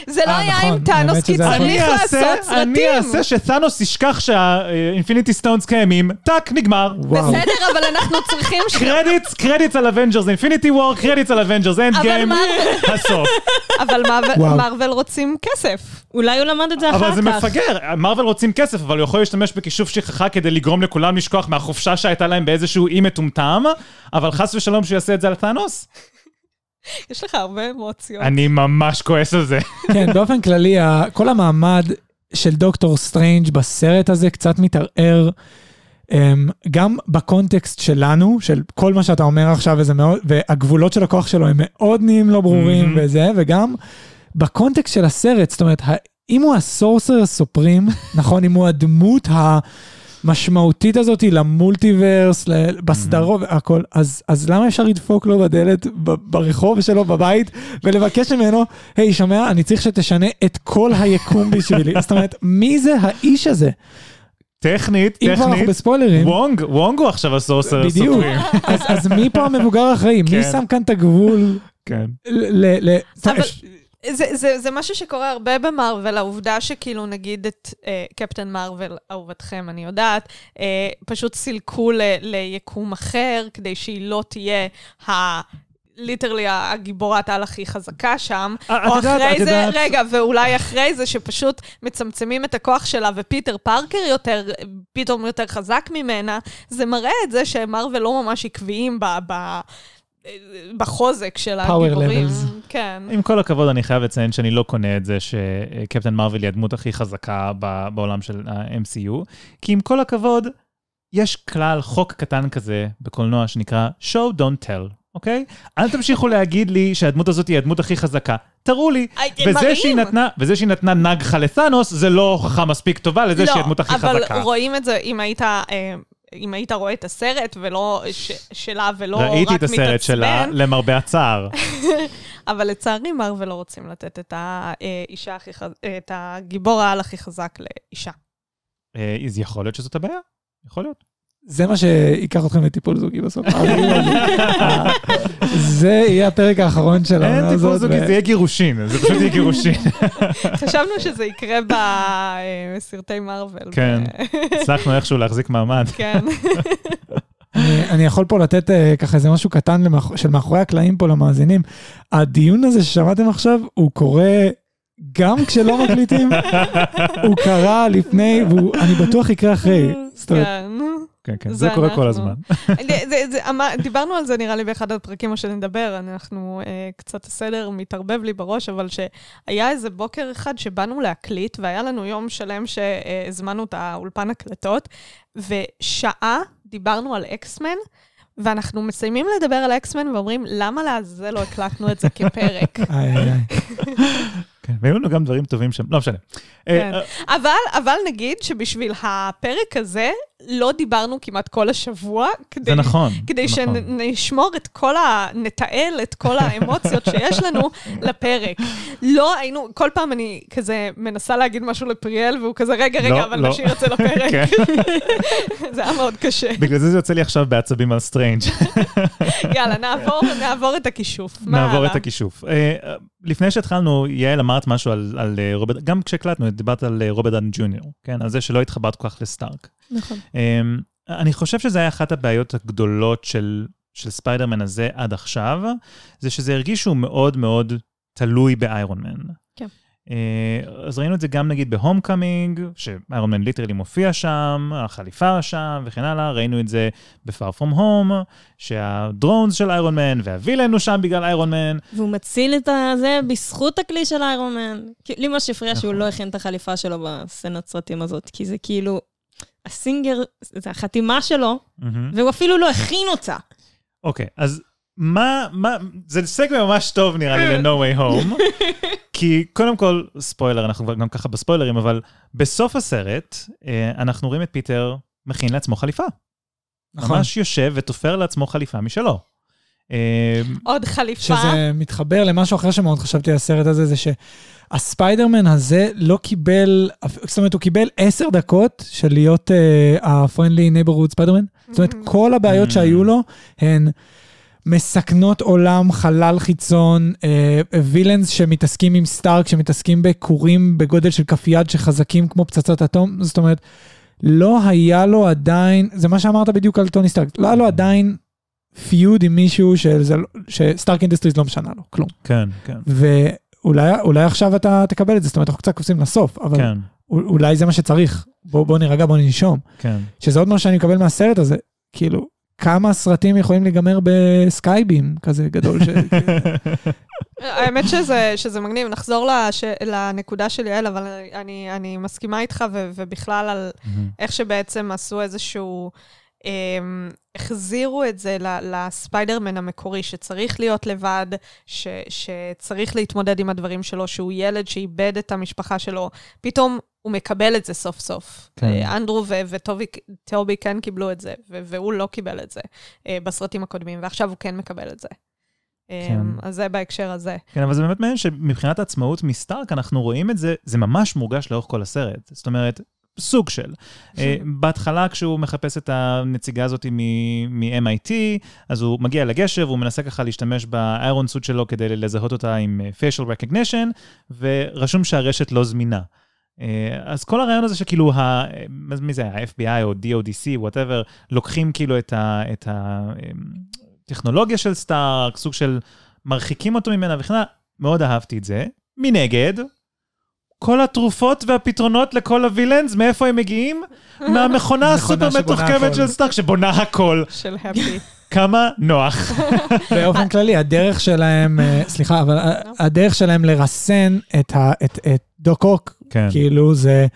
זה לא אה, היה נכון, עם תאנוס, כי צריך לעשות סרטים. אני אעשה שתאנוס ישכח שה-Infinity Stones קיימים, טאק, נגמר. בסדר, אבל אנחנו צריכים... קרדיטס, קרדיטס על Avengers Infinity War, קרדיטס על Avengers Endgame, הסוף. אבל. מארוול רוצים כסף. אולי הוא למד את זה אחר כך. אבל זה מפגר, מארוול רוצים כסף, אבל הוא יכול להשתמש בכישוף שכחה כדי לגרום לכולם לשכוח מהחופשה שהייתה להם באיזשהו אי מטומטם, אבל חס ושלום שהוא יעשה את זה על תאנוס. יש לך הרבה אמוציות. אני ממש כועס על זה. כן, באופן כללי, ה- כל המעמד של דוקטור סטרנג' בסרט הזה קצת מתערער. אמ, גם בקונטקסט שלנו, של כל מה שאתה אומר עכשיו, וזה מאוד, והגבולות של הכוח שלו הם מאוד נהיים לא ברורים מהמם. וזה, וגם בקונטקסט של הסרט, זאת אומרת, ה- אם הוא ה-Sorcerer Supreme, נכון, אם הוא הדמות המשמעותית הזאת ל-multiverse, ל- בסדרות והכל, אז, אז למה אפשר לדפוק לו בדלת ב- ברחוב שלו בבית ולבקש ממנו, היי, שומע, אני צריך שתשנה את כל היקום בשבילי. זאת אומרת, מי זה האיש הזה? טכנית, אם כבר אנחנו טכנית, בספוילרים, וונג, וונג הוא עכשיו הסורסר בדיוק, סופרים. אז, אז מי פה המבוגר האחראי? מי כן. שם כאן את הגבול כן. זה, זה, זה משהו שקורה הרבה במרוויל, העובדה שכאילו נגיד את אה, קפטן מרוויל, אהובתכם, אני יודעת, אה, פשוט סילקו ל, ליקום אחר, כדי שהיא לא תהיה ה... literally הגיבורת על הכי חזקה שם, אה, או יודעת, אחרי זה, יודעת. רגע, ואולי אחרי זה שפשוט מצמצמים את הכוח שלה ופיטר פארקר יותר, פתאום יותר חזק ממנה, זה מראה את זה שמארוול לא ממש עקביים ב... ב בחוזק של הגיבורים. levels. כן. עם כל הכבוד, אני חייב לציין שאני לא קונה את זה שקפטן מארוול היא הדמות הכי חזקה בעולם של ה-MCU, כי עם כל הכבוד, יש כלל, חוק קטן כזה בקולנוע שנקרא show don't tell, אוקיי? אל תמשיכו להגיד לי שהדמות הזאת היא הדמות הכי חזקה. תראו לי, וזה. שהיא נתנה, וזה שהיא נתנה נגחה לתאנוס, זה לא הוכחה מספיק טובה לזה שהיא הדמות הכי לא, אבל חזקה. רואים את זה, אם היית, אה, אם היית רואה את הסרט ולא, ש, שלה ולא רק מתעצבן, ראיתי את הסרט שלה, למרבה הצער. אבל לצערי מרוויל לא רוצים לתת את האישה הכי חז... את הגיבור העל הכי חזק לאישה. אה, אז יכול להיות שזאת הבעיה, יכול להיות. זה מה שייקח אתכם לטיפול זוגי בסוף. זה יהיה הפרק האחרון של העונה אין טיפול. זוגי, זה יהיה גירושין, זה פשוט יהיה גירושין. חשבנו שזה יקרה בסרטי מרוויל. כן. הצלחנו איכשהו להחזיק מעמד. כן. אני- יכול פה לתת אה, ככה איזה משהו קטן של מאחורי הקלעים פה למאזינים. הדיון הזה ששמעתם עכשיו, הוא קורה גם כשלא מקליטים, הוא קרה לפני, ואני בטוח יקרה אחרי. כן. כן, כן, זה קורה כל. הזמן. דיברנו על זה נראה לי באחד הפרקים או שנדבר, אנחנו, אה, קצת הסדר מתערבב לי בראש, אבל שהיה איזה בוקר אחד שבאנו להקליט, והיה לנו יום שלם שהזמנו את האולפן הקלטות, ושעה דיברנו על אקסמן, ואנחנו מסיימים לדבר על אקסמן ואומרים, למה לעזאזל לא הקלטנו את זה כפרק? כן, והיו לנו גם דברים טובים שם, לא משנה. כן. אה, אה, אבל, אבל נגיד שבשביל הפרק הזה, לא דיברנו כמעט כל השבוע, כדי זה נכון. כדי זה נכון. שנשמור את כל ה... נתעל את כל האמוציות שיש לנו לפרק. לא היינו, כל פעם אני כזה מנסה להגיד משהו לפריאל, והוא כזה, רגע, רגע, לא, אבל לא. נשאיר את זה לפרק. כן, זה היה מאוד קשה. בגלל זה זה יוצא לי עכשיו בעצבים על סטרנג'. יאללה, נעבור, נעבור את הכישוף. נעבור? את הכישוף. לפני שהתחלנו, יעל אמרת משהו על על, אה, רוברט, גם כשהקלטנו, דיברת על אה, רוברט דאוני ג'וניור, כן? על זה שלא התחברת כל כך לסטארק. נכון. אמ, אני חושב שזה היה אחת הבעיות הגדולות של, של ספיידרמן הזה עד עכשיו, זה שזה הרגיש שהוא מאוד מאוד תלוי באיירון מן. אה, אז ראינו את זה גם נגיד ב-Homecoming, שאיירון מן literally מופיע שם, החליפה שם וכן הלאה, ראינו את זה ב-far from home, שהדרונס של איירון מן והווילן הוא שם בגלל איירון מן. והוא מציל את זה בזכות הכלי של איירון מן. לי מה שהפריע שהוא נכון. לא הכין את החליפה שלו בסצנת סרטים הזאת, כי זה כאילו, הסינגר, זה החתימה שלו, מהמם. והוא אפילו לא הכין אותה. אוקיי, אז מה, מה, זה סגמנט ממש טוב נראה לי ל-No way home, כי קודם כל, ספוילר, אנחנו כבר גם ככה בספוילרים, אבל בסוף הסרט, אה, אנחנו רואים את פיטר מכין לעצמו חליפה. נכון. ממש יושב ותופר לעצמו חליפה משלו. אה, עוד חליפה. שזה מתחבר למשהו אחר שמאוד חשבתי על הסרט הזה, זה שהספיידרמן הזה לא קיבל, זאת אומרת, הוא קיבל עשר דקות של להיות uh, ה-friendly neighborhood ספיידרמן. זאת אומרת, כל הבעיות Mm. שהיו לו הן מסכנות עולם, חלל חיצון, villains שמתעסקים עם סטארק, שמתעסקים בכורים בגודל של כף יד שחזקים כמו פצצת אטום. זאת אומרת, לא היה לו עדיין, זה מה שאמרת בדיוק על טוני סטארק, לא היה לו עדיין feud עם מישהו שזה לא- שסטארק אינדסטריז לא משנה לו, כלום. כן, כן, ואולי אולי עכשיו אתה תקבל את זה, זאת אומרת, אנחנו קצת קופצים לסוף, אבל כן, אול- אולי זה מה שצריך. בוא, בוא נירגע, בוא ננשום. כן. שזה עוד משהו שאני מקבל מהסרט הזה, כאילו, כמה סרטים יכולים להיגמר בסקיילים כזה גדול, ש... האמת שזה, שזה מגניב, נחזור לש, לנקודה של יעל, אבל אני, אני מסכימה איתך, ו, ובכלל על מהמם. איך שבעצם עשו איזשהו... הם, החזירו את זה לספיידרמן המקורי, שצריך להיות לבד, ש, שצריך להתמודד עם הדברים שלו, שהוא ילד שאיבד את המשפחה שלו, פתאום הוא מקבל את זה סוף סוף. כן. אה, אנדרו ו- וטובי טובי כן קיבלו את זה, ו- והוא לא קיבל את זה אה, בסרטים הקודמים, ועכשיו הוא כן מקבל את זה. אה, כן. אז זה בהקשר הזה. כן, אבל זה באמת מעניין שמבחינת העצמאות מסטארק, אנחנו רואים את זה, זה ממש מורגש לאורך כל הסרט. זאת אומרת, סוג של. אה, בהתחלה, כשהוא מחפש את הנציגה הזאת מ-MIT, אז הוא מגיע לגשר והוא מנסה ככה להשתמש באיירון סוט שלו כדי לזהות אותה עם אה, facial recognition, ורשום שהרשת לא זמינה. אה, אז כל הרעיון הזה שכאילו, ה- מי זה, ה-FBI או DODC, whatever, לוקחים כאילו את ה- את הטכנולוגיה של סטארק, סוג של מרחיקים אותו ממנה וכן הלאה, מאוד אהבתי את זה. מנגד, כל התרופות והפתרונות לכל ה villains, מאיפה הם מגיעים? מהמכונה מכונה הסופר מתוחכמת. של סטארק, שבונה הכל. של הפי. כמה נוח. באופן כללי, הדרך שלהם, אה, סליחה, אבל הדרך שלהם לרסן את ה- את- את דוק אוק, כן. כאילו זה...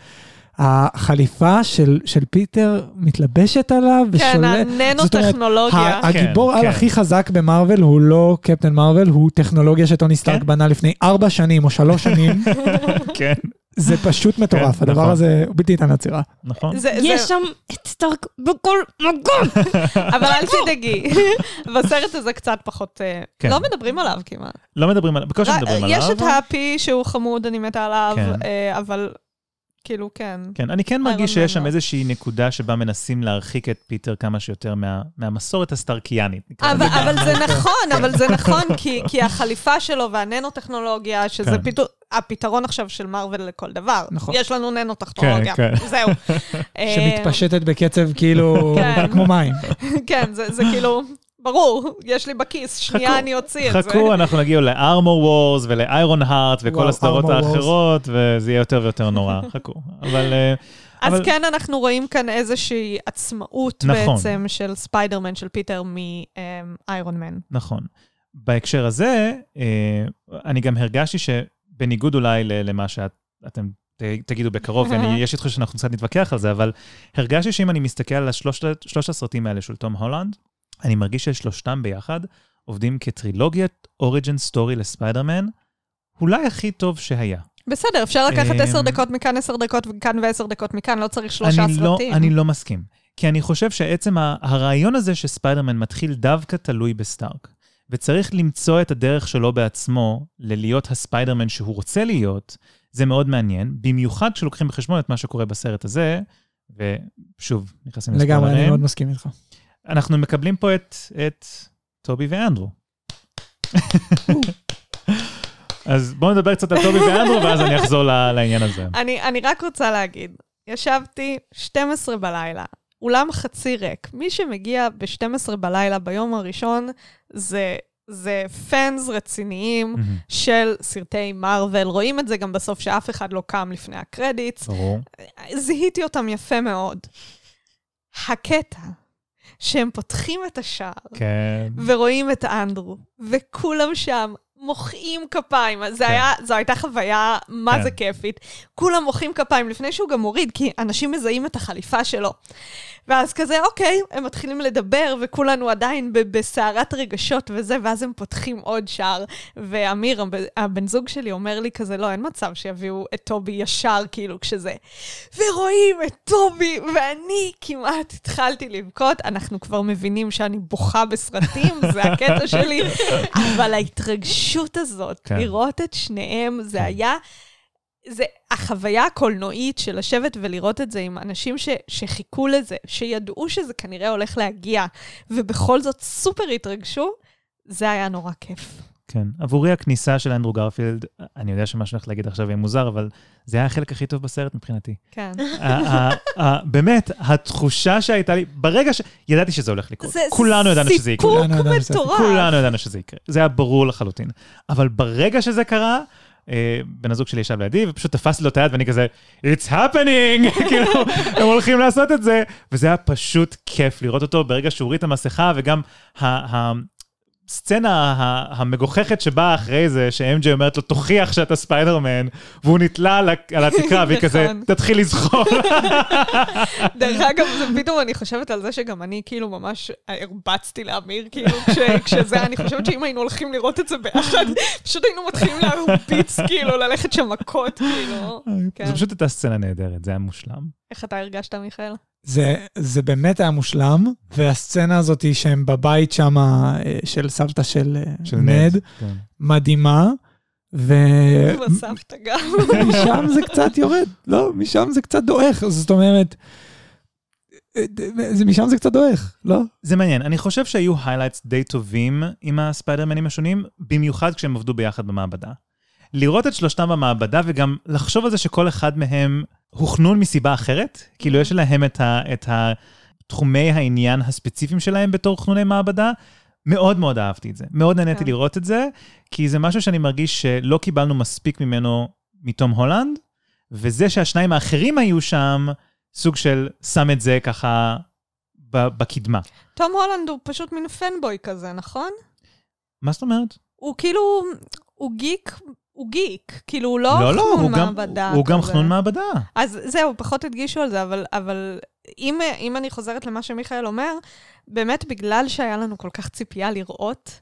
החליפה של, של פיטר מתלבשת עליו כן, ושולט. אומרת, הננו-טכנולוגיה. הגיבור כן, על כן. הכי חזק במרוויל הוא לא קפטן מרוויל, הוא טכנולוגיה שטוני סטארק כן. בנה לפני ארבע שנים או שלוש שנים. כן, זה פשוט מטורף, כן, הדבר נכון. הזה הוא בלתי ניתן לעצירה. נכון. זה- זה- יש שם את סטארק בכל מקום. אבל אל תדאגי, בסרט הזה קצת פחות... אה, כן. לא מדברים עליו כמעט. לא מדברים עליו, בקושי מדברים עליו. יש את הפי שהוא חמוד, אני מתה עליו, כן. אה, אבל כאילו, כן. כן, אני כן מרגיש שיש שם. איזושהי נקודה שבה מנסים להרחיק את פיטר כמה שיותר מה- מהמסורת הסטארקיאנית. נקרא אבל. אבל זה נכון, אבל זה נכון, כי, כי החליפה שלו והננו-טכנולוגיה, שזה כן. פתאום, הפתרון עכשיו של מארוול לכל דבר. נכון. יש לנו ננו-טכנולוגיה. כן, כן. זהו. שמתפשטת בקצב כאילו כן. כמו מים. כן, זה, זה כאילו, ברור, יש לי בכיס, שנייה חכו, אני אוציא את זה. חכו, אנחנו נגיע ל Armor Wars ול Ironheart וכל וואו, הסדרות Wars. האחרות, וזה יהיה יותר ויותר נורא. חכו. אבל... אה, אז אבל- כן, אנחנו רואים כאן איזושהי עצמאות נכון. בעצם של ספיידרמן, של פיטר מאיירון מן. נכון. בהקשר הזה, אה, אני גם הרגשתי שבניגוד אולי למה שאתם תגידו בקרוב, ויש לי תחושה שאנחנו קצת נתווכח על זה, אבל הרגשתי שאם אני מסתכל על השלושת שלושת הסרטים האלה של תום הולנד, אני מרגיש ששלושתם ביחד עובדים כטרילוגיית origin story לספיידרמן, אולי הכי טוב שהיה. בסדר, אפשר לקחת אמ, עשר דקות מכאן, עשר דקות מכאן ועשר דקות מכאן, לא צריך שלושה אני לא, סרטים. אני לא מסכים. כי אני חושב שעצם הרעיון הזה שספיידרמן מתחיל דווקא תלוי בסטארק, וצריך למצוא את הדרך שלו בעצמו ללהיות הספיידרמן שהוא רוצה להיות, זה מאוד מעניין, במיוחד כשלוקחים בחשבון את מה שקורה בסרט הזה, ושוב, נכנסים לגמרי, אני. מאוד מסכים איתך. אנחנו מקבלים פה את, את טובי ואנדרו. אז בואו נדבר קצת על טובי ואנדרו, ואז אני אחזור לעניין הזה. אני, אני רק רוצה להגיד, ישבתי 12 בלילה, אולם חצי ריק. מי שמגיע ב-12 בלילה ביום הראשון, זה... זה פאנס רציניים מהמם. של סרטי מארוול. רואים את זה גם בסוף שאף אחד לא קם לפני הקרדיטס. ברור. זיהיתי אותם יפה מאוד. הקטע שהם פותחים את השער כן. ורואים את אנדרו, וכולם שם מוחאים כפיים. זה כן. היה, זו הייתה חוויה מה כן. זה כיפית. כולם מוחאים כפיים לפני שהוא גם מוריד, כי אנשים מזהים את החליפה שלו. ואז כזה, אוקיי, הם מתחילים לדבר, וכולנו עדיין בסערת רגשות וזה, ואז הם פותחים עוד שער. ואמיר, הבן זוג שלי, אומר לי כזה, לא, אין מצב שיביאו את טובי ישר, כאילו, כשזה. ורואים את טובי, ואני כמעט התחלתי לבכות. אנחנו כבר מבינים שאני בוכה בסרטים, זה הקטע שלי, אבל ההתרגשות הזאת, כן. לראות את שניהם, זה היה... זה החוויה הקולנועית של לשבת ולראות את זה עם אנשים ש, שחיכו לזה, שידעו שזה כנראה הולך להגיע, ובכל זאת סופר התרגשו, זה היה נורא כיף. כן. עבורי הכניסה של אנדרו גרפילד, אני יודע שמה שאני הולך להגיד עכשיו יהיה מוזר, אבל זה היה החלק הכי טוב בסרט מבחינתי. כן. באמת, התחושה שהייתה לי, ברגע ש... ידעתי שזה הולך לקרות. זה כולנו ידענו שזה יקרה. סיפוק. מטורף. כולנו ידענו שזה יקרה. זה היה ברור לחלוטין. אבל ברגע שזה קרה, אה, בן הזוג שלי ישב לידי, ופשוט תפס לו את היד, ואני כזה, It's happening! כאילו, הם הולכים לעשות את זה. וזה היה פשוט כיף לראות אותו ברגע שהוא הוריד את המסכה, וגם ה- ה- הסצנה המגוחכת שבאה אחרי זה, שאם.ג'יי אומרת לו, תוכיח שאתה ספיידרמן, והוא נתלה על התקרה, והיא כזה, נכון. תתחיל לזחול. דרך אגב, פתאום אני חושבת על זה שגם אני כאילו ממש הרבצתי לאמיר, כאילו, כש, כשזה, אני חושבת שאם היינו הולכים לראות את זה ביחד, פשוט היינו מתחילים להרביץ, כאילו, ללכת שם מכות, כאילו. כן. זו פשוט הייתה סצנה נהדרת, זה היה מושלם. איך אתה הרגשת, מיכאל? זה, זה באמת היה מושלם, והסצנה הזאת שהם בבית שם של סבתא של, אה, של נד, כן. מדהימה, ו... בסבתא גם. משם זה קצת יורד, לא, משם זה קצת דועך, זאת אומרת, זה, משם זה קצת דועך, לא? זה מעניין, אני חושב שהיו highlights די טובים עם הספיידרמנים השונים, במיוחד כשהם עבדו ביחד במעבדה. לראות את שלושתם במעבדה וגם לחשוב על זה שכל אחד מהם הוא חנון מסיבה אחרת, כאילו יש להם את, ה, את תחומי העניין הספציפיים שלהם בתור חנוני מעבדה, מאוד מאוד אהבתי את זה. מאוד נהניתי כן. לראות את זה, כי זה משהו שאני מרגיש שלא קיבלנו מספיק ממנו מתום הולנד, וזה שהשניים האחרים היו שם, סוג של שם את זה ככה בקדמה. תום הולנד הוא פשוט מין פנבוי כזה, נכון? מה זאת אומרת? הוא כאילו, הוא גיק, הוא גיק. כאילו, הוא לא לא, לא, חנון הוא גם, מעבדה. הוא גם. חנון מעבדה. אז זהו, פחות הדגישו על זה, אבל, אבל אם, אם אני חוזרת למה שמיכאל אומר, באמת בגלל שהיה לנו כל כך ציפייה לראות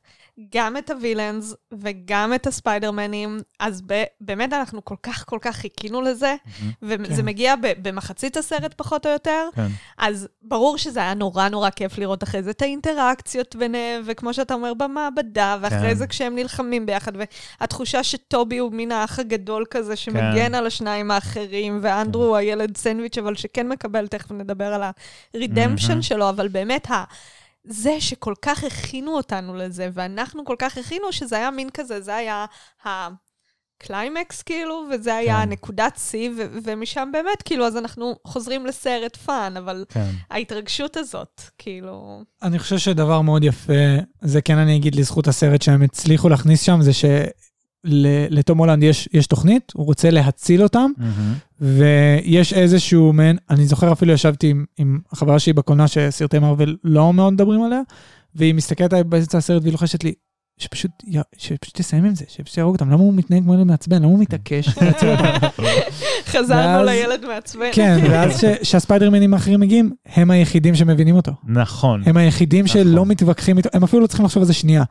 גם את הווילאנס וגם את הספיידרמנים, אז ב, באמת אנחנו כל כך כל כך חיכינו לזה, וזה כן. מגיע ב, במחצית הסרט פחות או יותר, כן. אז ברור שזה היה נורא נורא כיף לראות אחרי זה את האינטראקציות ביניהם, וכמו שאתה אומר, במעבדה, ואחרי כן. זה כשהם נלחמים ביחד, והתחושה שטובי הוא מין האח הגדול כזה שמגן כן. על השניים האחרים, ואנדרו הוא הילד סנדוויץ', אבל שכן מקבל, תכף נדבר על ה redemption מהמם. שלו, אבל באמת, ה... זה שכל כך הכינו אותנו לזה, ואנחנו כל כך הכינו, שזה היה מין כזה, זה היה הקליימקס, כאילו, וזה היה כן. נקודת שיא, ו- ומשם באמת, כאילו, אז אנחנו חוזרים לסרט fun, אבל כן. ההתרגשות הזאת, כאילו... אני חושב שדבר מאוד יפה, זה כן אני אגיד לזכות הסרט שהם הצליחו להכניס שם, זה שלתום הולנד יש, יש תוכנית, הוא רוצה להציל אותם, מהמם. ויש איזשהו מעין, אני זוכר אפילו ישבתי עם, עם החברה שלי בקולנוע שסרטי מארוול לא מאוד מדברים עליה, והיא מסתכלת עליי באמצע הסרט והיא לוחשת לי, שפשוט, שפשוט תסיים עם זה, שפשוט יהרוג אותם, למה הוא מתנהג כמו ילד מעצבן, למה הוא מתעקש להציל אותם? חזרנו לילד מעצבן. כן, ואז שהספיידרמנים האחרים מגיעים, הם היחידים שמבינים אותו. נכון. הם היחידים נכון. שלא מתווכחים איתו, הם אפילו לא צריכים לחשוב על זה שנייה.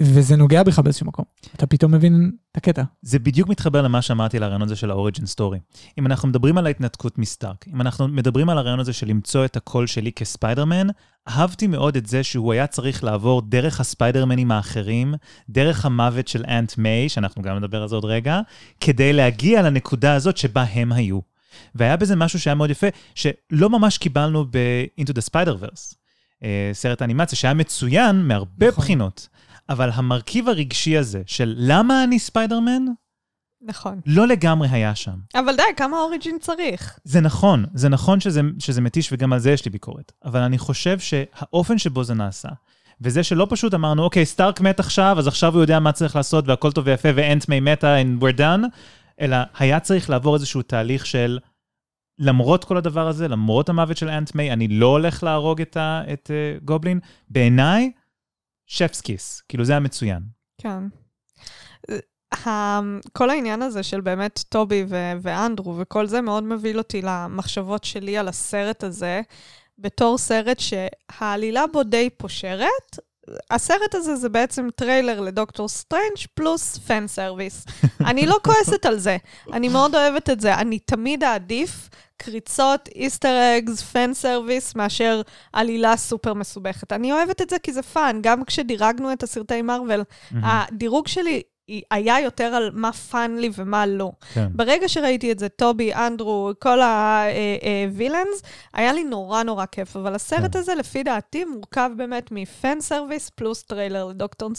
וזה נוגע בך באיזשהו מקום. אתה פתאום מבין את הקטע. זה בדיוק מתחבר למה שאמרתי על הרעיון הזה של ה origin story. אם אנחנו מדברים על ההתנתקות מסטארק, אם אנחנו מדברים על הרעיון הזה של למצוא את הקול שלי כספיידרמן, אהבתי מאוד את זה שהוא היה צריך לעבור דרך הספיידרמנים האחרים, דרך המוות של Aunt May, שאנחנו גם נדבר על זה עוד רגע, כדי להגיע לנקודה הזאת שבה הם היו. והיה בזה משהו שהיה מאוד יפה, שלא ממש קיבלנו ב-Into the Spider-Verse, אה, סרט האנימציה, שהיה מצוין מהרבה נכון. בחינות. אבל המרכיב הרגשי הזה של למה אני ספיידרמן, נכון. לא לגמרי היה שם. אבל די, כמה אוריג'ין צריך? זה נכון, זה נכון שזה, שזה מתיש וגם על זה יש לי ביקורת, אבל אני חושב שהאופן שבו זה נעשה, וזה שלא פשוט אמרנו, אוקיי, סטארק מת עכשיו, אז עכשיו הוא יודע מה צריך לעשות והכל טוב ויפה ואנט מי מתה and we're done, אלא היה צריך לעבור איזשהו תהליך של, למרות כל הדבר הזה, למרות המוות של Aunt May, אני לא הולך להרוג את, ה, את uh, גובלין, בעיניי, שפס כיס, כאילו זה היה מצוין. כן. ה- כל העניין הזה של באמת טובי ו- ואנדרו וכל זה מאוד מביא אותי למחשבות שלי על הסרט הזה, בתור סרט שהעלילה בו די פושרת. הסרט הזה זה בעצם טריילר לדוקטור סטרנג' פלוס fan service. אני לא כועסת על זה, אני מאוד אוהבת את זה. אני תמיד אעדיף קריצות, Easter eggs, fan service, מאשר עלילה סופר מסובכת. אני אוהבת את זה כי זה fun. גם כשדירגנו את הסרטי מארוול, הדירוג שלי היה יותר על מה fun לי ומה לא. כן. ברגע שראיתי את זה, טובי, אנדרו, כל ה villains, היה לי נורא נורא כיף, אבל הסרט כן. הזה, לפי דעתי, מורכב באמת מ fan service פלוס טריילר לדוקטור...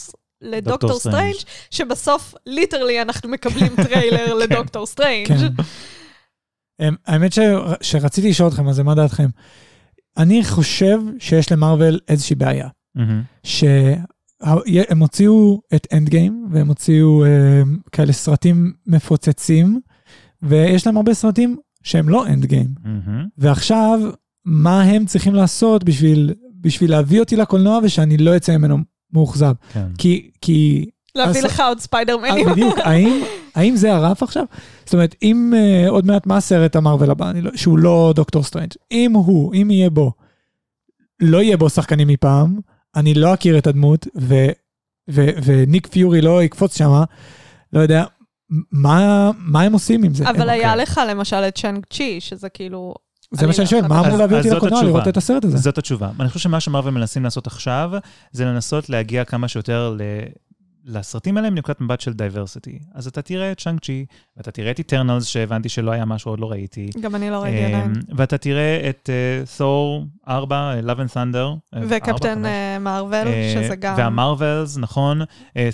לדוקטור דוקטור סטרנג', שבסוף, literally, אנחנו מקבלים טריילר לדוקטור סטרנג'. כן. אמ, האמת ש- שרציתי לשאול אתכם על זה, מה דעתכם? אני חושב שיש למרוויל איזושהי בעיה. מהמם. שהם הוציאו את Endgame, והם הוציאו אה, כאלה סרטים מפוצצים, ויש להם הרבה סרטים שהם לא Endgame. מהמם. ועכשיו, מה הם צריכים לעשות בשביל, בשביל להביא אותי לקולנוע ושאני לא אצא ממנו מאוכזב? כן. כי, כי להביא אז- לך עוד ספיידרמנים. אה, בדיוק, האם, האם זה הרף עכשיו? זאת אומרת, אם uh, עוד מעט מה הסרט המרוויל הבא, אני לא, שהוא לא דוקטור סטרנג', אם הוא, אם יהיה בו, לא יהיה בו שחקנים מפעם, אני לא אכיר את הדמות, ו, ו, וניק פיורי לא יקפוץ שמה, לא יודע, מה, מה הם עושים עם זה? אבל הם, היה אוקיי. לך למשל את שאנג צ'י, שזה כאילו... זה מה שאני אני שואל, לא מה. אמור להביא אותי לקולנוע התשובה. לראות את הסרט הזה? זאת התשובה. אני חושב שמה שמרוויל מנסים לעשות עכשיו, זה לנסות להגיע כמה שיותר ל... לסרטים האלה מנקודת מבט של diversity. אז אתה תראה את שאנג צ'י, ואתה תראה את Eternals, שהבנתי שלא היה משהו, עוד לא ראיתי. גם אני לא ראיתי עדיין. אמ, ואתה תראה את תור 4, Love and Thunder. אה, וקפטן חמש. אה, אה, שזה גם... וה Marvels, נכון.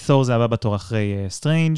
תור זה הבא בתור אחרי סטרנג',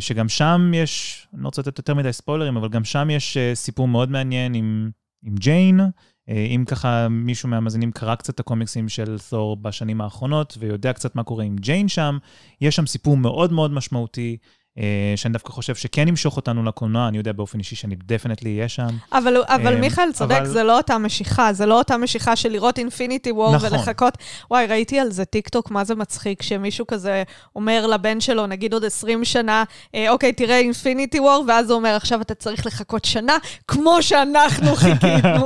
שגם שם יש, אני לא רוצה לתת יותר מדי ספוילרים, אבל גם שם יש אה, סיפור מאוד מעניין עם, עם ג'יין. אה, אם ככה מישהו מהמאזינים קרא קצת את הקומיקסים של תור בשנים האחרונות ויודע קצת מה קורה עם ג'יין שם, יש שם סיפור מאוד מאוד משמעותי. אה, שאני דווקא חושב שכן ימשוך אותנו לקולנוע, אני יודע באופן אישי שאני definitely אהיה שם. אבל, אבל אמ, מיכאל צודק, אבל- זה לא אותה משיכה, זה לא אותה משיכה של לראות Infinity War נכון. ולחכות. וואי, ראיתי על זה טיקטוק, מה זה מצחיק, שמישהו כזה אומר לבן שלו, נגיד עוד 20 שנה, אה, אוקיי, תראה Infinity War, ואז הוא אומר, עכשיו אתה צריך לחכות שנה, כמו שאנחנו חיכינו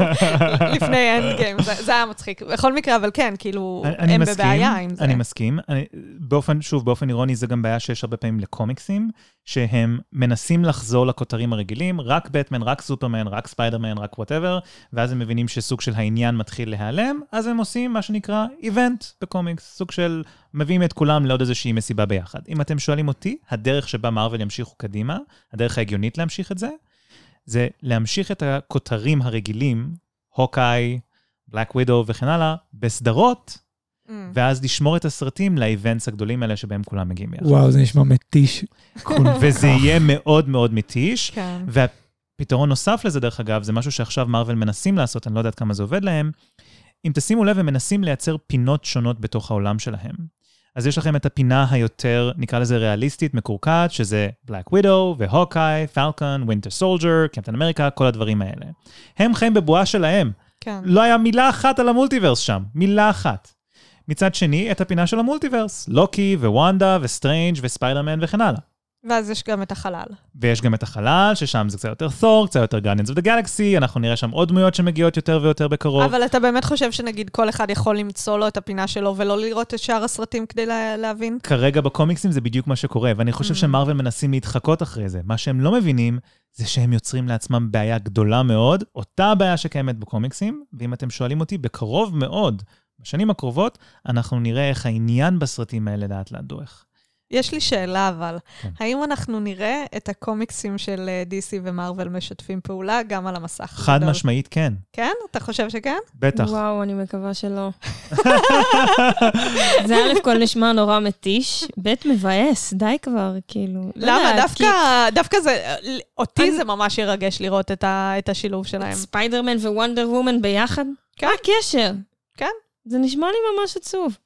לפני אנד גיים. זה, זה היה מצחיק. בכל מקרה, אבל כן, כאילו, אני- אני גם מסכים, בבעיה עם זה. אני מסכים. אני, באופן, שוב, באופן אירוני, זה גם בעיה שיש הרבה פעמים לקומיקסים, שהם מנסים לחזור לכותרים הרגילים, רק בטמן, רק סופרמן, רק ספיידרמן, רק whatever, ואז הם מבינים שסוג של העניין מתחיל להיעלם, אז הם עושים מה שנקרא event בקומיקס, סוג של מביאים את כולם לעוד איזושהי מסיבה ביחד. אם אתם שואלים אותי, הדרך שבה מארוול ימשיכו קדימה, הדרך ההגיונית להמשיך את זה, זה להמשיך את הכותרים הרגילים, הוקאי, בלק ווידו וכן הלאה, בסדרות, Mm. ואז לשמור את הסרטים לאיבנטס הגדולים האלה שבהם כולם מגיעים ביחד. וואו, זה נשמע מתיש. וזה. יהיה מאוד מאוד מתיש. כן. והפתרון נוסף לזה, דרך אגב, זה משהו שעכשיו מארוול מנסים לעשות, אני לא יודעת כמה זה עובד להם. אם תשימו לב, הם מנסים לייצר פינות שונות בתוך העולם שלהם. אז יש לכם את הפינה היותר, נקרא לזה ריאליסטית, מקורקעת, שזה בלק ווידו והוקאי, פלקון, ווינטר סולג'ר, קפטן אמריקה, כל הדברים האלה. הם חיים בבועה שלהם. כן. לא היה מילה אחת על המולטיברס שם, מילה אחת. מצד שני, את הפינה של המולטיברס, לוקי ווונדה וסטרנג' וספיידרמן וכן הלאה. ואז יש גם את החלל. ויש גם את החלל, ששם זה קצת יותר תור, קצת יותר Guardians of the Galaxy, אנחנו נראה שם עוד דמויות שמגיעות יותר ויותר בקרוב. אבל אתה באמת חושב שנגיד כל אחד יכול למצוא לו את הפינה שלו ולא לראות את שאר הסרטים כדי לה, להבין? כרגע בקומיקסים זה בדיוק מה שקורה, ואני חושב Mm. שמרוויל מנסים להתחקות אחרי זה. מה שהם לא מבינים, זה שהם יוצרים לעצמם בעיה גדולה מאוד, אותה הבעיה שקיימת בקומיקסים, ואם אתם שואלים אותי, בקרוב מאוד, בשנים הקרובות, אנחנו נראה איך העניין בסרטים האלה לאט לאט דועך. יש לי שאלה אבל, כן. האם אנחנו נראה את הקומיקסים של אה, DC ומרוויל משתפים פעולה גם על המסך? חד הגדול? משמעית כן, כן? אתה חושב שכן? בטח. וואו, אני מקווה שלא. זה א' כל נשמע נורא מתיש, ב' מבאס, די כבר, כאילו. לא למה? דווקא, דווקא זה, אותי אני- זה ממש ירגש לראות את ה- את השילוב כי שלהם. ספיידרמן ווונדר וומן ביחד? כן. מה הקשר? כן. זה נשמע לי ממש עצוב.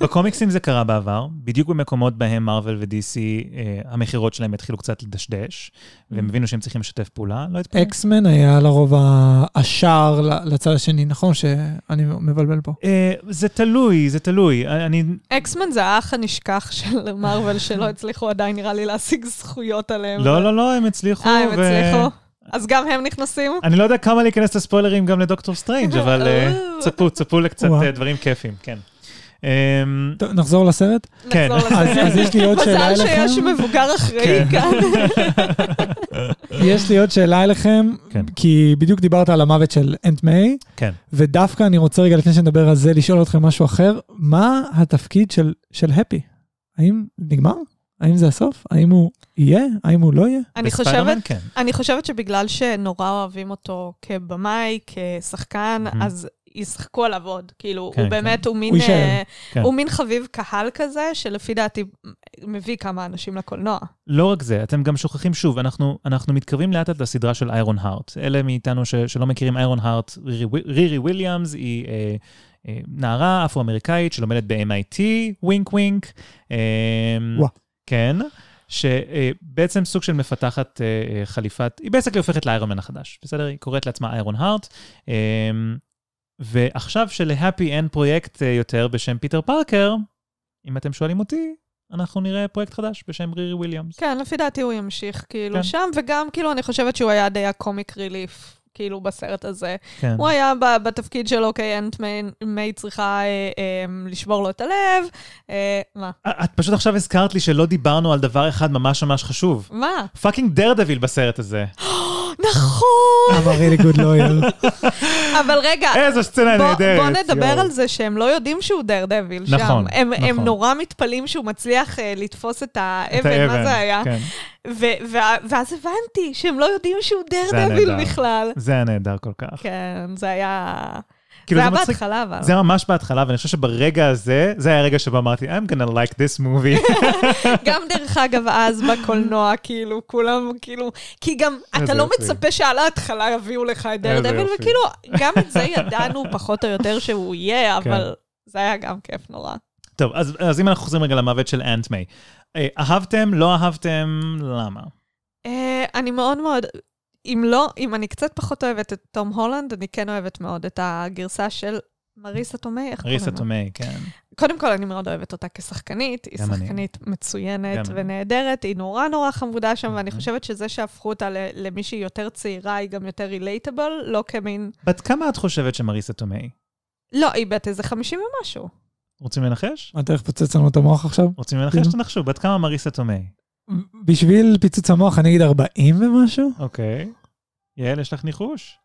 בקומיקסים זה קרה בעבר, בדיוק במקומות בהם מארוול ו-DC, אה, המכירות שלהם התחילו קצת לדשדש, והם הבינו שהם צריכים לשתף פעולה, לא התפלאו. אקסמן היה לרוב השער ל- לצד השני, נכון? שאני מבלבל פה. אה, זה תלוי, זה תלוי. אני, אקסמן זה האח הנשכח של מארוול, שלא הצליחו עדיין, נראה לי, להשיג זכויות עליהם. לא, לא, לא, הם הצליחו. אה, הם ו- הצליחו? אז גם הם נכנסים? אני לא יודע כמה להיכנס לספוילרים גם לדוקטור סטרנג', אבל אה, צפו, צפו לקצת. אה, דברים כיפים, כן. אמ, טוב, נחזור לסרט? כן. אז יש לי עוד שאלה מזל אליכם. שיש מבוגר אחראי כן. כאן. יש לי עוד שאלה אליכם, כן. כי בדיוק דיברת על המוות של אנט מיי, כן. ודווקא אני רוצה רגע לפני שנדבר על זה, לשאול אתכם משהו אחר. מה התפקיד של, של הפי? האם נגמר? האם זה הסוף? האם הוא יהיה? האם הוא לא יהיה? אני חושבת, כן. אני חושבת שבגלל שנורא אוהבים אותו כבמאי, כשחקן, מהמם. אז ישחקו עליו עוד. כאילו, כן, הוא באמת, הוא מין... הוא. אה, כן. הוא מין חביב קהל כזה, שלפי דעתי מביא כמה אנשים לקולנוע. לא רק זה, אתם גם שוכחים שוב, אנחנו, אנחנו מתקרבים לאט לאט לסדרה של איירון הארט. אלה מאיתנו ש, שלא מכירים איירון הארט, רירי, רירי וויליאמס היא אה, אה, נערה אפרו-אמריקאית שלומדת ב-MIT, wink wink. אה, וואו. כן. שבעצם סוג של מפתחת אה, אה, חליפת, היא בעצם הופכת לאיירון מן החדש, בסדר? היא קוראת לעצמה איירון הארט. אה, ועכשיו שלהפי אין פרויקט אה, יותר בשם פיטר פארקר, אם אתם שואלים אותי, אנחנו נראה פרויקט חדש בשם רירי וויליאמס. כן, לפי דעתי הוא ימשיך כאילו כן. שם, וגם כאילו אני חושבת שהוא היה די ה comic relief, כאילו בסרט הזה. כן. הוא היה ב- בתפקיד שלו, אוקיי, אנט מיי- מיי צריכה אה, אה, לשבור לו את הלב. אה, מה? את פשוט עכשיו הזכרת לי שלא דיברנו על דבר אחד ממש ממש חשוב. מה? fucking דרדוויל בסרט הזה. נכון! I'm a really good lawyer. אבל רגע, איזו סצנה נהדרת. בוא נדבר. על זה שהם לא יודעים שהוא דר דביל שם. נכון, הם, הם נכון. נורא מתפלאים שהוא מצליח uh, לתפוס את את האבן, מה זה היה? כן. ואז הבנתי שהם לא יודעים שהוא דר דביל. בכלל. זה היה נהדר כל כך. כן, זה היה... כאילו, זה היה. בהתחלה, אבל... זה ממש בהתחלה, ואני חושב שברגע הזה, זה היה הרגע שבו אמרתי, I'm gonna like this movie. גם דרך אגב, אז בקולנוע, כאילו, כולם, כאילו... כי גם, אתה לא. מצפה שעל ההתחלה יביאו לך את דר איזה דביל, יופי. וכאילו, גם את זה ידענו פחות או יותר שהוא יהיה, כן. אבל זה היה גם כיף נורא. טוב, אז, אז אם אנחנו חוזרים רגע למוות של אנט מיי. אה, אהבתם, לא אהבתם, למה? אה, אני מאוד מאוד, אם לא, אם אני קצת פחות אוהבת את תום הולנד, אני כן אוהבת מאוד את הגרסה של מריסה תומי, איך קוראים לה? תומי, כן. קודם כל, אני מאוד אוהבת אותה כשחקנית, היא גם אני. שחקנית מצוינת. ונהדרת, היא נורא נורא חמודה שם, ואני Mhm. חושבת שזה שהפכו אותה ל- למישהי יותר צעירה, היא גם יותר רילייטבל, לא כמין... בת כמה את חושבת שמריסה תומי? לא, היא בת איזה 50 ומשהו. רוצים לנחש? מה, אתה הולך לפוצץ לנו את המוח עכשיו? רוצים לנחש? כאילו. תנחשו, בת כמה מריסה תומי? בשביל פיצוץ המוח אני אגיד 40 ומשהו? אוקיי. יעל, יש לך ניחוש?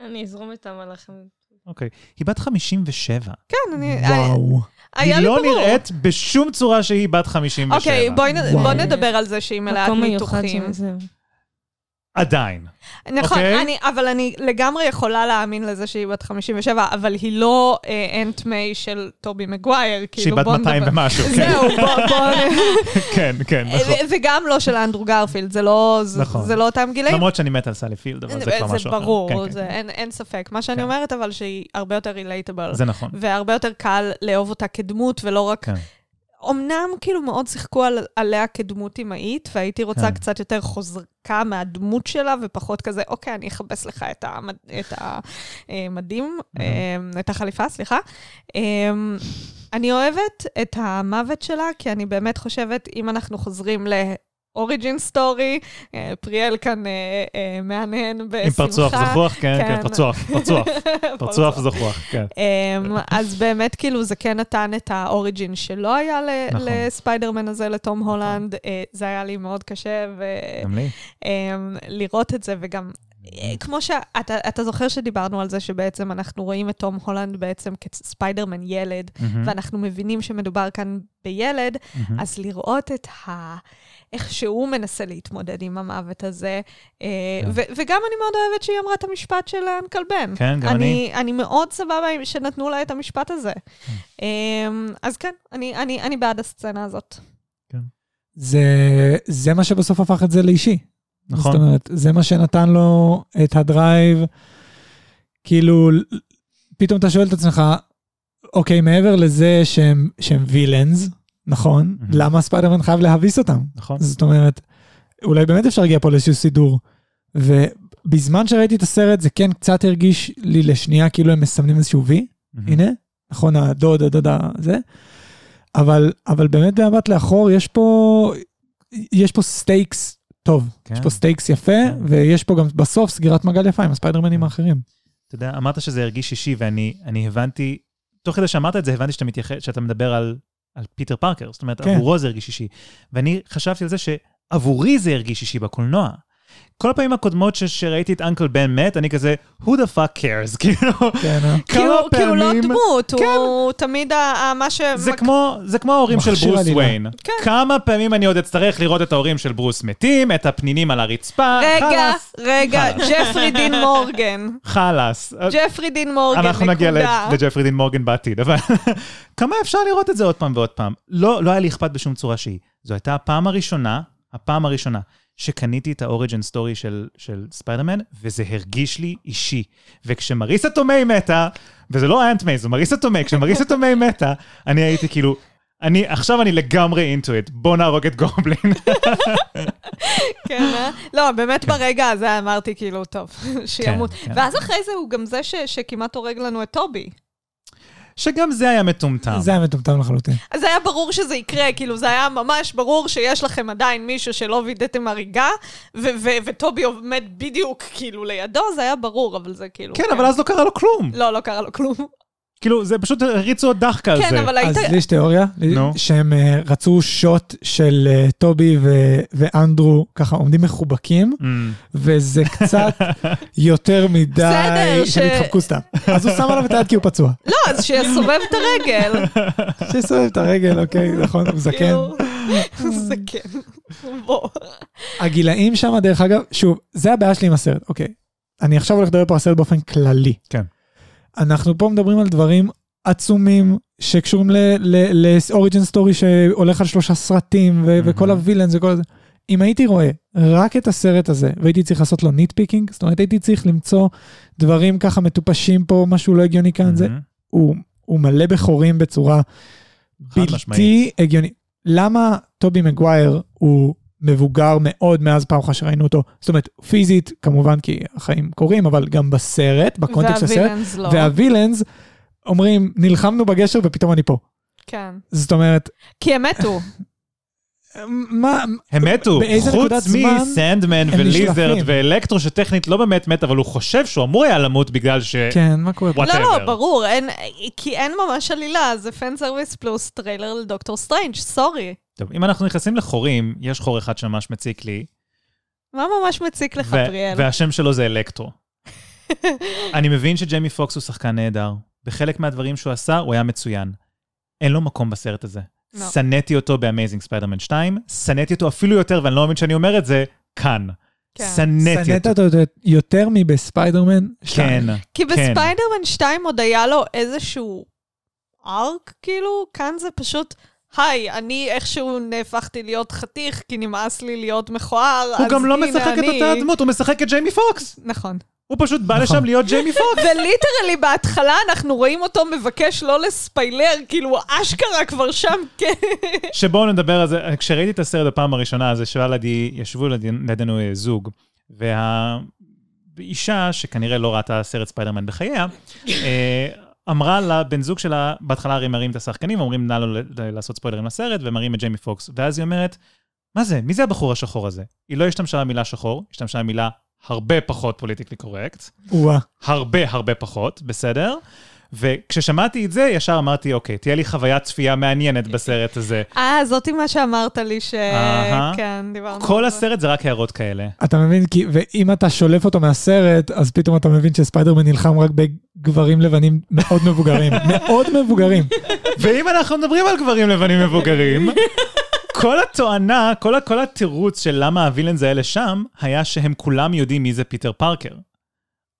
אני אזרום איתם עליכם. אוקיי. היא בת 57. כן, אני... וואו. היה היא לא. נראית בשום צורה שהיא בת 57. אוקיי, בואי נדבר על זה שהיא מלאת ניתוחים. עדיין. נכון, אוקיי? אני, אבל אני לגמרי יכולה להאמין לזה שהיא בת 57, אבל היא לא אה, אנט מיי של טובי מגווייר, שהיא כאילו בת בוא 200 נדבר. ומשהו. כן. זהו, בוא, בוא... כן, כן, נכון. ו- וגם לא של אנדרו גרפילד, זה לא, זה, נכון. זה לא אותם גילאים. למרות שאני מת על סלי פילד, אבל זה כבר משהו אחר. ברור, כן, כן, זה, כן. אין, אין ספק. מה שאני כן. אומרת, אבל שהיא הרבה יותר relatable. זה נכון. והרבה יותר קל לאהוב אותה כדמות, ולא רק... כן. אמנם כאילו מאוד שיחקו על, עליה כדמות אמהית, והייתי רוצה כן. קצת יותר חוזקה מהדמות שלה, ופחות כזה, אוקיי, אני אכבס לך את, המד, את המדים, את החליפה, סליחה. אמ, אני אוהבת את המוות שלה, כי אני באמת חושבת, אם אנחנו חוזרים ל... אוריג'ין סטורי, פריאל כאן אה, אה, מהנהן בשמחה. עם פרצוח זחוח, כן, כן, כן. פרצוח, פרצוח. פרצוח זחוח, כן. Um, אז באמת, כאילו, זה כן נתן את האוריג'ין שלא היה נכון. לספיידרמן הזה, לתום הולנד. Uh, זה היה לי מאוד קשה, גם לי. ולראות את זה, וגם אה, כמו שאתה אתה זוכר שדיברנו על זה שבעצם אנחנו רואים את תום הולנד בעצם כספיידרמן ילד, מהמם, ואנחנו מבינים שמדובר כאן בילד, מהמם. אז לראות את ה... איך שהוא מנסה להתמודד עם המוות הזה. אה, כן. ו- וגם אני מאוד אוהבת שהיא אמרה את המשפט של אנקל בן. כן, גם אני. אני מאוד סבבה שנתנו לה את המשפט הזה. כן. אה, אז כן, אני, אני, אני בעד הסצנה הזאת. זה, זה מה שבסוף הפך את זה לאישי. נכון. זאת אומרת, זה מה שנתן לו את ה drive. כאילו, פתאום אתה שואל את עצמך, אוקיי, מעבר לזה שהם, שהם villains, נכון? למה ספיידרמן חייב להביס אותם? נכון. זאת אומרת, אולי באמת אפשר להגיע פה לאיזשהו סידור. ובזמן שראיתי את הסרט, זה כן קצת הרגיש לי לשנייה כאילו הם מסמנים איזשהו וי. הנה, נכון, הדוד, הדוד, הזה. אבל, אבל באמת במבט לאחור, יש פה, יש פה stakes טוב. כן. יש פה stakes יפה, כן. ויש פה גם בסוף סגירת מעגל יפה עם הספיידרמנים האחרים. אתה יודע, אמרת שזה הרגיש אישי, ואני אני הבנתי, תוך כדי שאמרת את זה, הבנתי שאתה מתייחס, שאתה מדבר על, על פיטר פארקר, זאת אומרת, כן. עבורו זה הרגיש אישי. ואני חשבתי על זה שעבורי זה הרגיש אישי בקולנוע. כל הפעמים הקודמות ש, שראיתי את אנקל בן מת, אני כזה, who the fuck cares, כאילו, כן, אה? כי הוא, כמה כי הוא לא פעמים... דמות, כן. הוא תמיד מה ש... זה כמו, זה כמו ההורים של ברוס עלילה. וויין. כן. כמה פעמים אני עוד אצטרך לראות את ההורים של ברוס מתים, את הפנינים על הרצפה, רגע, חלאס, רגע. ג'פרי דין מורגן. חלאס. ג'פרי דין מורגן, אנחנו נגיע נקודה. לג'פרי דין מורגן בעתיד, אבל כמה אפשר לראות את זה עוד פעם ועוד פעם? לא, לא היה לי אכפת בשום צורה שהיא. זו הייתה הפעם הראשונה, הפעם הראשונה, שקניתי את ה origin story של, של ספיידרמן, וזה הרגיש לי אישי. וכשמריסה תומי מתה, וזה לא אנט מיי, זו מריסה תומי, כשמריסה תומי מתה, אני הייתי כאילו, אני, עכשיו אני לגמרי into it, בוא נהרוג את גובלין. כן, אה? לא, באמת ברגע הזה אמרתי כאילו, טוב, שימות. כן. ואז אחרי זה הוא גם זה ש- שכמעט הורג לנו את טובי. שגם זה היה מטומטם. זה היה מטומטם לחלוטין. אז היה ברור שזה יקרה, כאילו זה היה ממש ברור שיש לכם עדיין מישהו שלא וידאתם הריגה, ו- ו- וטובי עומד בדיוק כאילו לידו, זה היה ברור, אבל זה כאילו... כן, אבל אז לא קרה לו כלום. לא, לא קרה לו כלום. כאילו, זה פשוט הריצו עוד דחקה על זה. כן, אבל היית... אז לי יש תיאוריה, נו. שהם אה, רצו שוט של אה, טובי ו- ואנדרו ככה עומדים מחובקים, Mm. וזה קצת יותר מדי בסדר, ש- שהם התחבקו סתם. אז הוא שם עליו את היד כי הוא פצוע. לא, אז שיסובב את הרגל. שיסובב את הרגל, אוקיי, נכון, הוא זקן. כאילו, זקן. בוא. הגילאים שם, דרך אגב, שוב, זה הבעיה שלי עם הסרט, אוקיי. אני עכשיו הולך לדבר פה על הסרט באופן כללי. כן. אנחנו פה מדברים על דברים עצומים שקשורים ל origin story שהולך על שלושה סרטים ו- מהמם. וכל ה villains וכל זה. אם הייתי רואה רק את הסרט הזה והייתי צריך לעשות לו nitpicking, זאת אומרת הייתי צריך למצוא דברים ככה מטופשים פה, משהו לא הגיוני כאן, זה, מהמם. הוא, הוא מלא בחורים בצורה חד משמעית. בלתי הגיוני. למה טובי מגווייר הוא מבוגר מאוד מאז פעם אחת שראינו אותו? זאת אומרת, פיזית, כמובן, כי החיים קורים, אבל גם בסרט, בקונטקסט של הסרט, והווילאנס לא. והווילאנס אומרים, נלחמנו בגשר ופתאום אני פה. כן. זאת אומרת, כי הם מתו. מה, הם מתו, באיזה חוץ נקודת זמן מסנדמן וליזרד? ואלקטרו, שטכנית לא באמת מת, אבל הוא חושב שהוא אמור היה למות בגלל ש... כן, מה קורה. לא, לא, ברור, אין, כי אין ממש עלילה, זה fan service פלוס טריילר לדוקטור סטרנג', sorry. טוב, אם אנחנו נכנסים לחורים, יש חור אחד שממש מציק לי, מה ממש מציק לך, פריאל? והשם שלו זה אלקטרו. אני מבין שג'יימי פוקס הוא שחקן נהדר. בחלק מהדברים שהוא עשה, הוא היה מצוין. אין לו מקום בסרט הזה. לא. שנאתי אותו באמייזינג ספיידרמן 2, שנאתי אותו אפילו יותר, ואני לא מאמין שאני אומר את זה, כאן. כן. שנאתי שנאת אותו. אותו יותר מבספיידרמן? שתיים. כן. כי כן. בספיידרמן 2 עוד היה לו איזשהו arc, כאילו, כאן זה פשוט, היי, אני איכשהו נהפכתי להיות חתיך, כי נמאס לי להיות מכוער, הוא אז גם לא הנה משחק את אני- אותה הדמות, הוא משחק את ג'יימי פוקס. נכון. הוא פשוט בא נכון. לשם להיות ג'יימי פוקס. ו literally בהתחלה אנחנו רואים אותו מבקש לא לספיילר, כאילו אשכרה כבר שם, כן. שבואו נדבר על זה, כשראיתי את הסרט בפעם הראשונה, אז ישבה לידי, ישבו לידי- לידינו אה, זוג, והאישה, שכנראה לא ראתה סרט ספיידרמן בחייה, אה, אמרה לבן זוג שלה, בהתחלה הרי מראים את השחקנים, אמרנו לא ל- ל- לעשות ספוילרים לסרט, ומראים את ג'יימי פוקס, ואז היא אומרת, מה זה? מי זה הבחור השחור הזה? היא לא השתמשה במילה שחור, השתמשה במילה הרבה פחות פוליטיקלי קורקט. הרבה הרבה פחות, בסדר? וכששמעתי את זה, ישר אמרתי, אוקיי, תהיה לי חוויית צפייה מעניינת בסרט הזה. אה, זאתי מה שאמרת לי, ש... אהה. כן, דיברנו כל על זה. הסרט זה רק הערות כאלה. אתה מבין? כי, ואם אתה שולף אותו מהסרט, אז פתאום אתה מבין שספיידרמן נלחם רק בגברים לבנים מאוד מבוגרים. מאוד מבוגרים. ואם אנחנו מדברים על גברים לבנים מבוגרים, כל התואנה, כל, כל התירוץ של למה ה villains האלה שם, היה שהם כולם יודעים מי זה פיטר פארקר.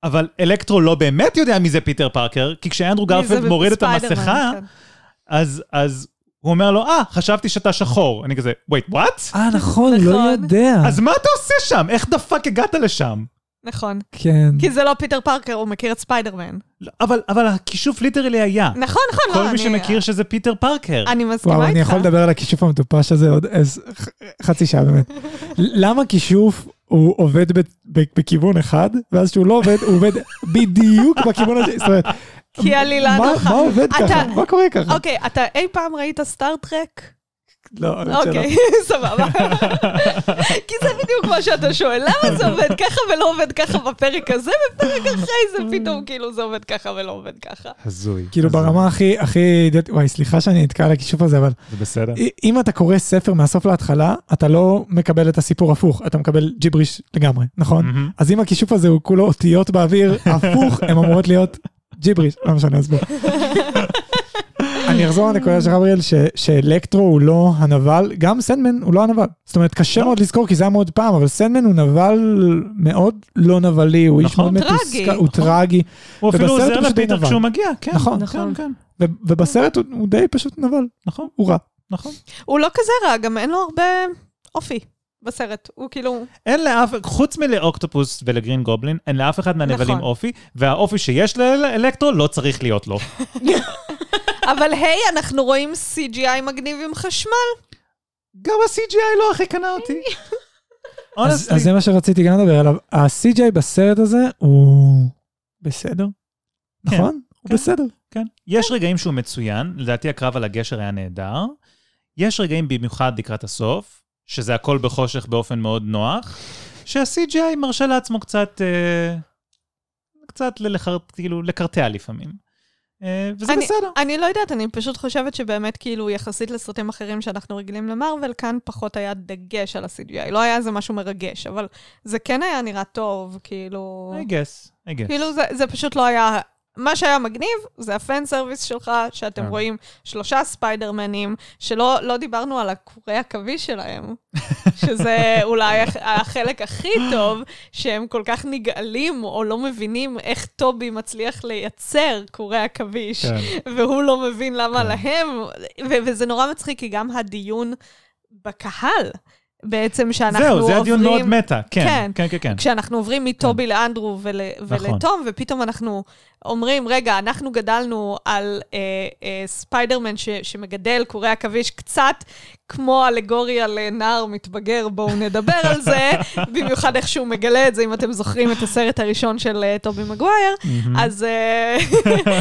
אבל אלקטרו לא באמת יודע מי זה פיטר פארקר, כי כשאנדרו גרפילד מוריד את המסכה, כן. אז, אז הוא אומר לו, אה, חשבתי שאתה שחור. אני כזה, wait, what? אה, נכון, לא נכון. יודע. אז מה אתה עושה שם? איך the fuck הגעת לשם? נכון. כן. כי זה לא פיטר פארקר, הוא מכיר את ספיידרמן. לא, אבל, אבל הכישוף literally היה. נכון, נכון, לא, כל אני... מי שמכיר שזה פיטר פארקר. אני מסכימה וואו, איתך. אני יכול לדבר על הכישוף המטופש הזה עוד חצי שעה באמת. למה כישוף הוא עובד בכיוון אחד, ואז שהוא לא עובד, הוא עובד בדיוק בכיוון השני. זאת אומרת, כי עלילה נוחה. מה עובד ככה? מה קורה ככה? אוקיי, אתה אי פעם ראית סטארט-טרק? לא, האמת שלא. אוקיי, סבבה. כי זה בדיוק מה שאתה שואל, למה זה עובד ככה ולא עובד ככה בפרק הזה, בפרק אחרי זה פתאום כאילו זה עובד ככה ולא עובד ככה. הזוי. כאילו. ברמה הכי, הכי, וואי, סליחה שאני נתקע על הכישוף הזה, אבל זה בסדר. אם אתה קורא ספר מהסוף להתחלה, אתה לא מקבל את הסיפור הפוך, אתה מקבל ג'יבריש לגמרי, נכון? אז אם הכישוף הזה הוא כולו אותיות באוויר, הפוך, הן אמורות להיות ג'יבריש, לא משנה, אסביר. אני אחזור לנקודה שלך, אבריאל, ש- שאלקטרו הוא לא הנבל, גם סנדמן הוא לא הנבל. זאת אומרת, קשה לא. מאוד לזכור כי זה היה מאוד פעם, אבל סנדמן הוא נבל מאוד לא נבלי, הוא איש נכון. מאוד. מתוסכל, הוא טרגי, הוא אפילו עוזר לפיטר. כשהוא מגיע, כן. נכון. נכון. כן, ובסרט הוא די פשוט נבל, נכון, הוא רע. נכון. הוא לא כזה רע, גם אין לו הרבה אופי בסרט. הוא כאילו... אין לאף, חוץ מלאוקטופוס ולגרין גובלין, אין לאף אחד מהנבלים נכון. אופי, והאופי שיש לאלקטרו לא צריך להיות לו. אבל היי, אנחנו רואים CGI מגניב עם חשמל. גם ה-CGI לא הכי קנה אותי. אז. אז זה מה שרציתי גם לדבר עליו. ה-CJ בסרט הזה הוא בסדר, כן, נכון? הוא כן. בסדר. כן. יש רגעים שהוא מצוין, לדעתי הקרב על הגשר היה נהדר. יש רגעים במיוחד לקראת הסוף, שזה הכל בחושך באופן מאוד נוח, שה-CGI מרשה לעצמו קצת, אה, קצת ללחר, כאילו, לקרטע לפעמים. אה, וזה אני- בסדר. אני לא יודעת, אני פשוט חושבת שבאמת כאילו יחסית לסרטים אחרים שאנחנו רגילים למרוויל, כאן פחות היה דגש על ה-CGI. לא היה איזה משהו מרגש, אבל זה כן היה נראה טוב, כאילו... I guess, I guess. כאילו זה, זה פשוט לא היה... מה שהיה מגניב זה ה fan service שלך, שאתם כן. רואים שלושה ספיידרמנים, שלא לא דיברנו על הקורי עכביש שלהם, שזה אולי הח- החלק הכי טוב, שהם כל כך נגעלים או לא מבינים איך טובי מצליח לייצר קורי עכביש, כן. והוא לא מבין למה כן. להם, ו- וזה נורא מצחיק, כי גם הדיון בקהל, בעצם שאנחנו זהו, עוברים... זה הדיון מאוד meta. כן, כן. כן, כן, כן. כשאנחנו עוברים מטובי לאנדרו ול, נכון. ולתום, ופתאום אנחנו אומרים, רגע, אנחנו גדלנו על אה, אה, ספיידרמן ש, שמגדל קורי עכביש, קצת כמו אלגוריה לנער מתבגר, בואו נדבר על זה, במיוחד איך שהוא מגלה את זה, אם אתם זוכרים את הסרט הראשון של אה, טובי מגווייר. אז אה,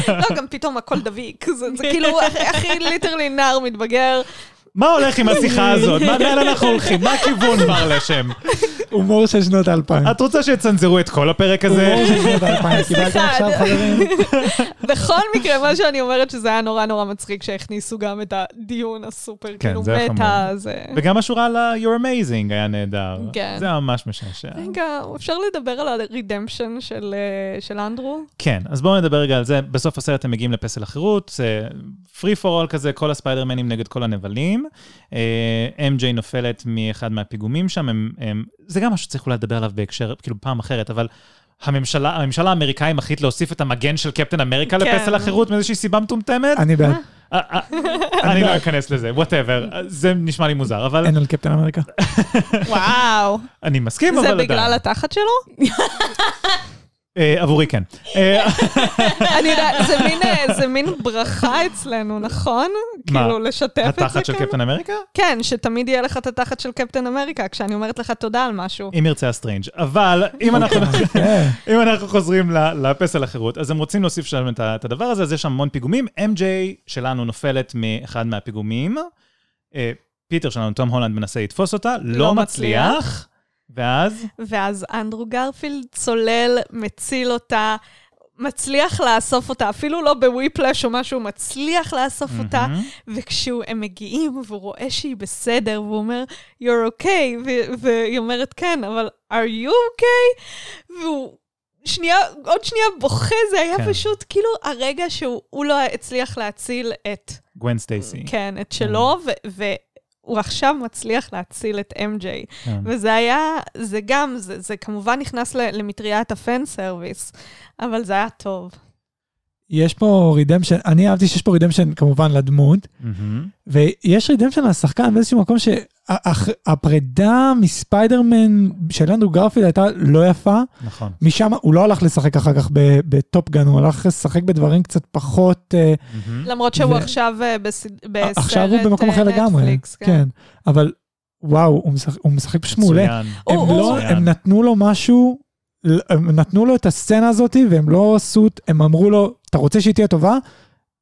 לא, גם פתאום הכל דביק, זה, זה כאילו הכי literally נער מתבגר. מה הולך עם השיחה הזאת? מה- לאן אנחנו הולכים? מה הכיוון, בר לשם? הומור של שנות האלפיים. את רוצה שיצנזרו את כל הפרק הזה? הומור של שנות האלפיים. קיבלתם. עכשיו, חברים? בכל מקרה, מה שאני אומרת שזה היה נורא נורא מצחיק שהכניסו גם את הדיון הסופר, כאילו זה יפה מטה. הזה. וגם השורה על ה-You're Amazing היה נהדר. כן. זה היה ממש משעשע. רגע, אפשר לדבר על הרידמפשן של, אה, של אנדרו? כן, אז בואו נדבר רגע על זה. בסוף הסרט הם מגיעים לפסל החירות, free for all כזה, כל הספיידרמנים נגד כל הנבלים. MJ נופלת מאחד מהפיגומים שם, הם, הם, זה גם משהו שצריך אולי לדבר עליו בהקשר, כאילו פעם אחרת, אבל הממשלה, הממשלה האמריקאי מחליט להוסיף את המגן של קפטן אמריקה כן. לפסל החירות מאיזושהי סיבה מטומטמת. אני בעד. אה, אה, אני לא אכנס לזה, whatever, זה נשמע לי מוזר, אבל אין על קפטן אמריקה. וואו. אני מסכים, אבל זה עדיין. בגלל התחת שלו? אה, עבורי כן. אה, אני יודעת, זה מין, אה, זה מין ברכה אצלנו, נכון? מה? כאילו, לשתף את זה התחת של כאן? קפטן אמריקה? כן, שתמיד יהיה לך את התחת של קפטן אמריקה, כשאני אומרת לך תודה על משהו. אם ירצה הסטרנג'. אבל אם אנחנו... כן. אם אנחנו חוזרים לפסל החירות, אז הם רוצים להוסיף שם את הדבר הזה, אז יש שם המון פיגומים. MJ שלנו נופלת מאחד מהפיגומים, פיטר שלנו, תום הולנד, מנסה לתפוס אותה, לא לא מצליח, ואז... ואז אנדרו גרפילד צולל, מציל אותה, מצליח לאסוף אותה, אפילו לא בוויפלאש או משהו, מצליח לאסוף אותה, מהמם. וכשהם מגיעים והוא רואה שהיא בסדר, והוא אומר, you're okay, והיא אומרת, כן, אבל are you okay? והוא שנייה, עוד שנייה בוכה, זה היה כן. פשוט כאילו הרגע שהוא הוא לא הצליח להציל את, גווין סטייסי. כן, את שלו, ו- והוא עכשיו מצליח להציל את MJ. כן. וזה היה, זה גם, זה, זה כמובן נכנס למטריית ה fan service, אבל זה היה טוב. יש פה redemption, אני אהבתי שיש פה redemption כמובן לדמות, מהמם. ויש redemption לשחקן באיזשהו מקום שהפרידה מספיידרמן של אנדרו גרפילד הייתה לא יפה. נכון. משם הוא לא הלך לשחק אחר כך ב- בטופגן, הוא הלך לשחק בדברים קצת פחות... אה. למרות שהוא עכשיו אה, בסרט עכשיו הוא במקום אחר אה, לגמרי, נטפליקס, כן. אבל וואו, הוא משחק- פשוט מעולה. לא, מצוין. הם נתנו לו משהו, הם נתנו לו את הסצנה הזאת והם לא עשו, הם אמרו לו, אתה רוצה שהיא תהיה טובה?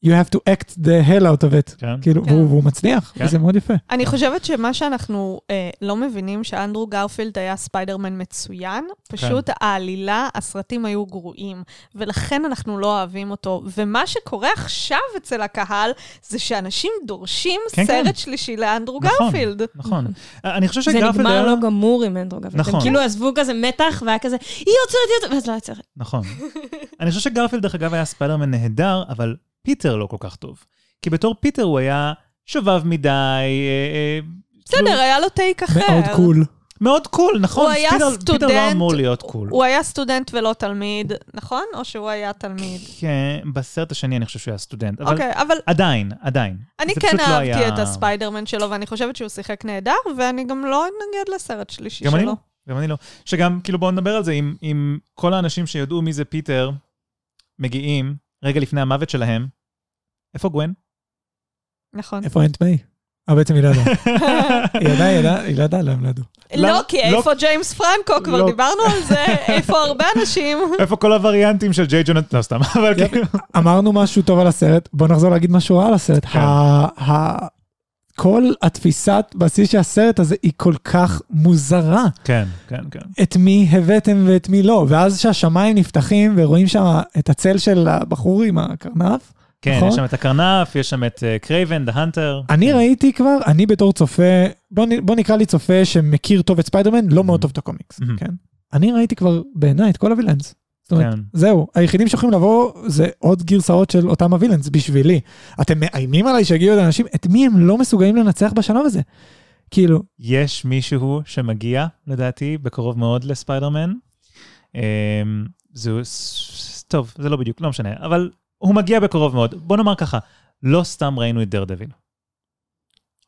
You have to act the hell out of it. כן. כאילו, כן. והוא, והוא מצליח, כן. וזה מאוד יפה. אני חושבת שמה שאנחנו אה, לא מבינים, שאנדרו גרפילד היה ספיידרמן מצוין, פשוט העלילה, הסרטים היו גרועים, ולכן אנחנו לא אוהבים אותו. ומה שקורה עכשיו אצל הקהל, זה שאנשים דורשים כן, סרט כן. שלישי לאנדרו נכון. גרפילד. נכון. אני חושב זה שגרפילד נגמר היה... לא גמור עם אנדרו גרפילד. נכון. הם כאילו עזבו כזה מתח, והיה כזה, היא עוצרת, היא עוצרת, ואז לא היה צריך. נכון. אני חושב שגרפילד, דרך אגב, היה ספיידרמן נהדר, אבל פיטר לא כל כך טוב. כי בתור פיטר הוא היה שובב מדי, אה, אה, כאילו, בסדר, היה לו take אחר. מאוד cool. מאוד cool, נכון. הוא היה פיטר- פיטר לא סטודנט, אמור להיות cool. הוא היה סטודנט ולא תלמיד, נכון? או שהוא היה תלמיד? כן, בסרט השני אני חושב שהוא היה סטודנט, אבל אוקיי, אבל עדיין, עדיין. אני כן לא אהבתי היה- את הספיידרמן שלו, ואני חושבת שהוא שיחק נהדר, ואני גם לא אתנגד לסרט שלישי גם שלו. אני לא. גם אני לא. שגם, כאילו, בואו נדבר על זה, אם, אם כל האנשים שידעו מי זה פיטר מגיעים רגע לפני המוות שלהם, איפה גוון? נכון. איפה אנט מיי? אה, בעצם היא לא ידעה. היא ידעה, היא ידעה, היא לא ידעה, לא הם לא ידעו. לא, כי לא- איפה ג'יימס פרנקו? כבר לא. דיברנו על זה, איפה הרבה אנשים. איפה כל הווריאנטים של ג'יי ג'ונה? לא סתם, אבל. כאילו... אמרנו משהו טוב על הסרט, בוא נחזור להגיד משהו רע על הסרט. כן. כל התפיסת בסיס של הסרט הזה היא כל כך מוזרה. כן, כן, כן. את מי הבאתם ואת מי לא, ואז שהשמיים נפתחים ורואים שם את הצל של הבחור עם הקרנף. כן, נכון? יש שם את הקרנף, יש שם את קרייבן, the Hunter. אני ראיתי כבר, אני בתור צופה, בוא, בוא נקרא לי צופה שמכיר טוב את ספיידרמן, לא מאוד טוב את הקומיקס, מהמם. כן? אני ראיתי כבר בעיניי את כל ה villains. זאת אומרת, כן. זהו, היחידים שיכולים לבוא זה עוד גרסאות של אותם ה villains בשבילי. אתם מאיימים עליי שיגיעו עוד אנשים, את מי הם לא מסוגלים לנצח בשלב הזה? כאילו, יש מישהו שמגיע, לדעתי, בקרוב מאוד לספיידרמן. אמ, זהו, ס- טוב, זה לא בדיוק, לא משנה, אבל הוא מגיע בקרוב מאוד. בוא נאמר ככה, לא סתם ראינו את דרדוויל.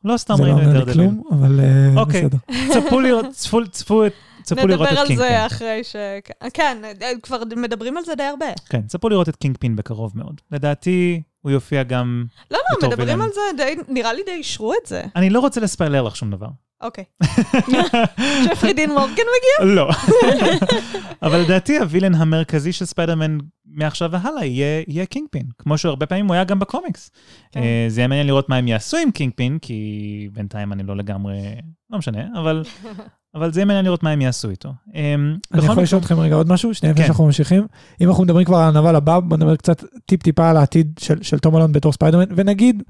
לא סתם זה לא ראינו את אומר לי דרדוויל. כלום, אבל אה, אוקיי. בסדר. צפו לראות, צפו, צפו, צפו לראות נדבר את על קינג פין. זה אחרי ש... כן, כבר מדברים על זה די הרבה. כן, צפו לראות את קינג פין בקרוב מאוד. לדעתי, הוא יופיע גם... לא, לא, מדברים. על זה, די- נראה לי די אישרו את זה. אני לא רוצה לספיילר לך שום דבר. אוקיי. ג'פרי דין מורגן מגיע? לא. אבל לדעתי ה villain המרכזי של ספיידרמן מעכשיו והלאה יהיה, יהיה קינג פין, כמו שהרבה פעמים הוא היה גם בקומיקס. כן. אה, זה יהיה מעניין לראות מה הם יעשו עם קינג פין, כי בינתיים אני לא לגמרי, לא משנה, אבל, אבל זה יהיה מעניין לראות מה הם יעשו איתו. אה, אני יכול לשאול אתכם רגע עוד משהו? שנייה לפני כן. שאנחנו ממשיכים. אם אנחנו מדברים כבר על הנבל הבא, בוא נדבר קצת טיפ-טיפה על העתיד של, של תום הולנד בתור ספיידרמן, ונגיד,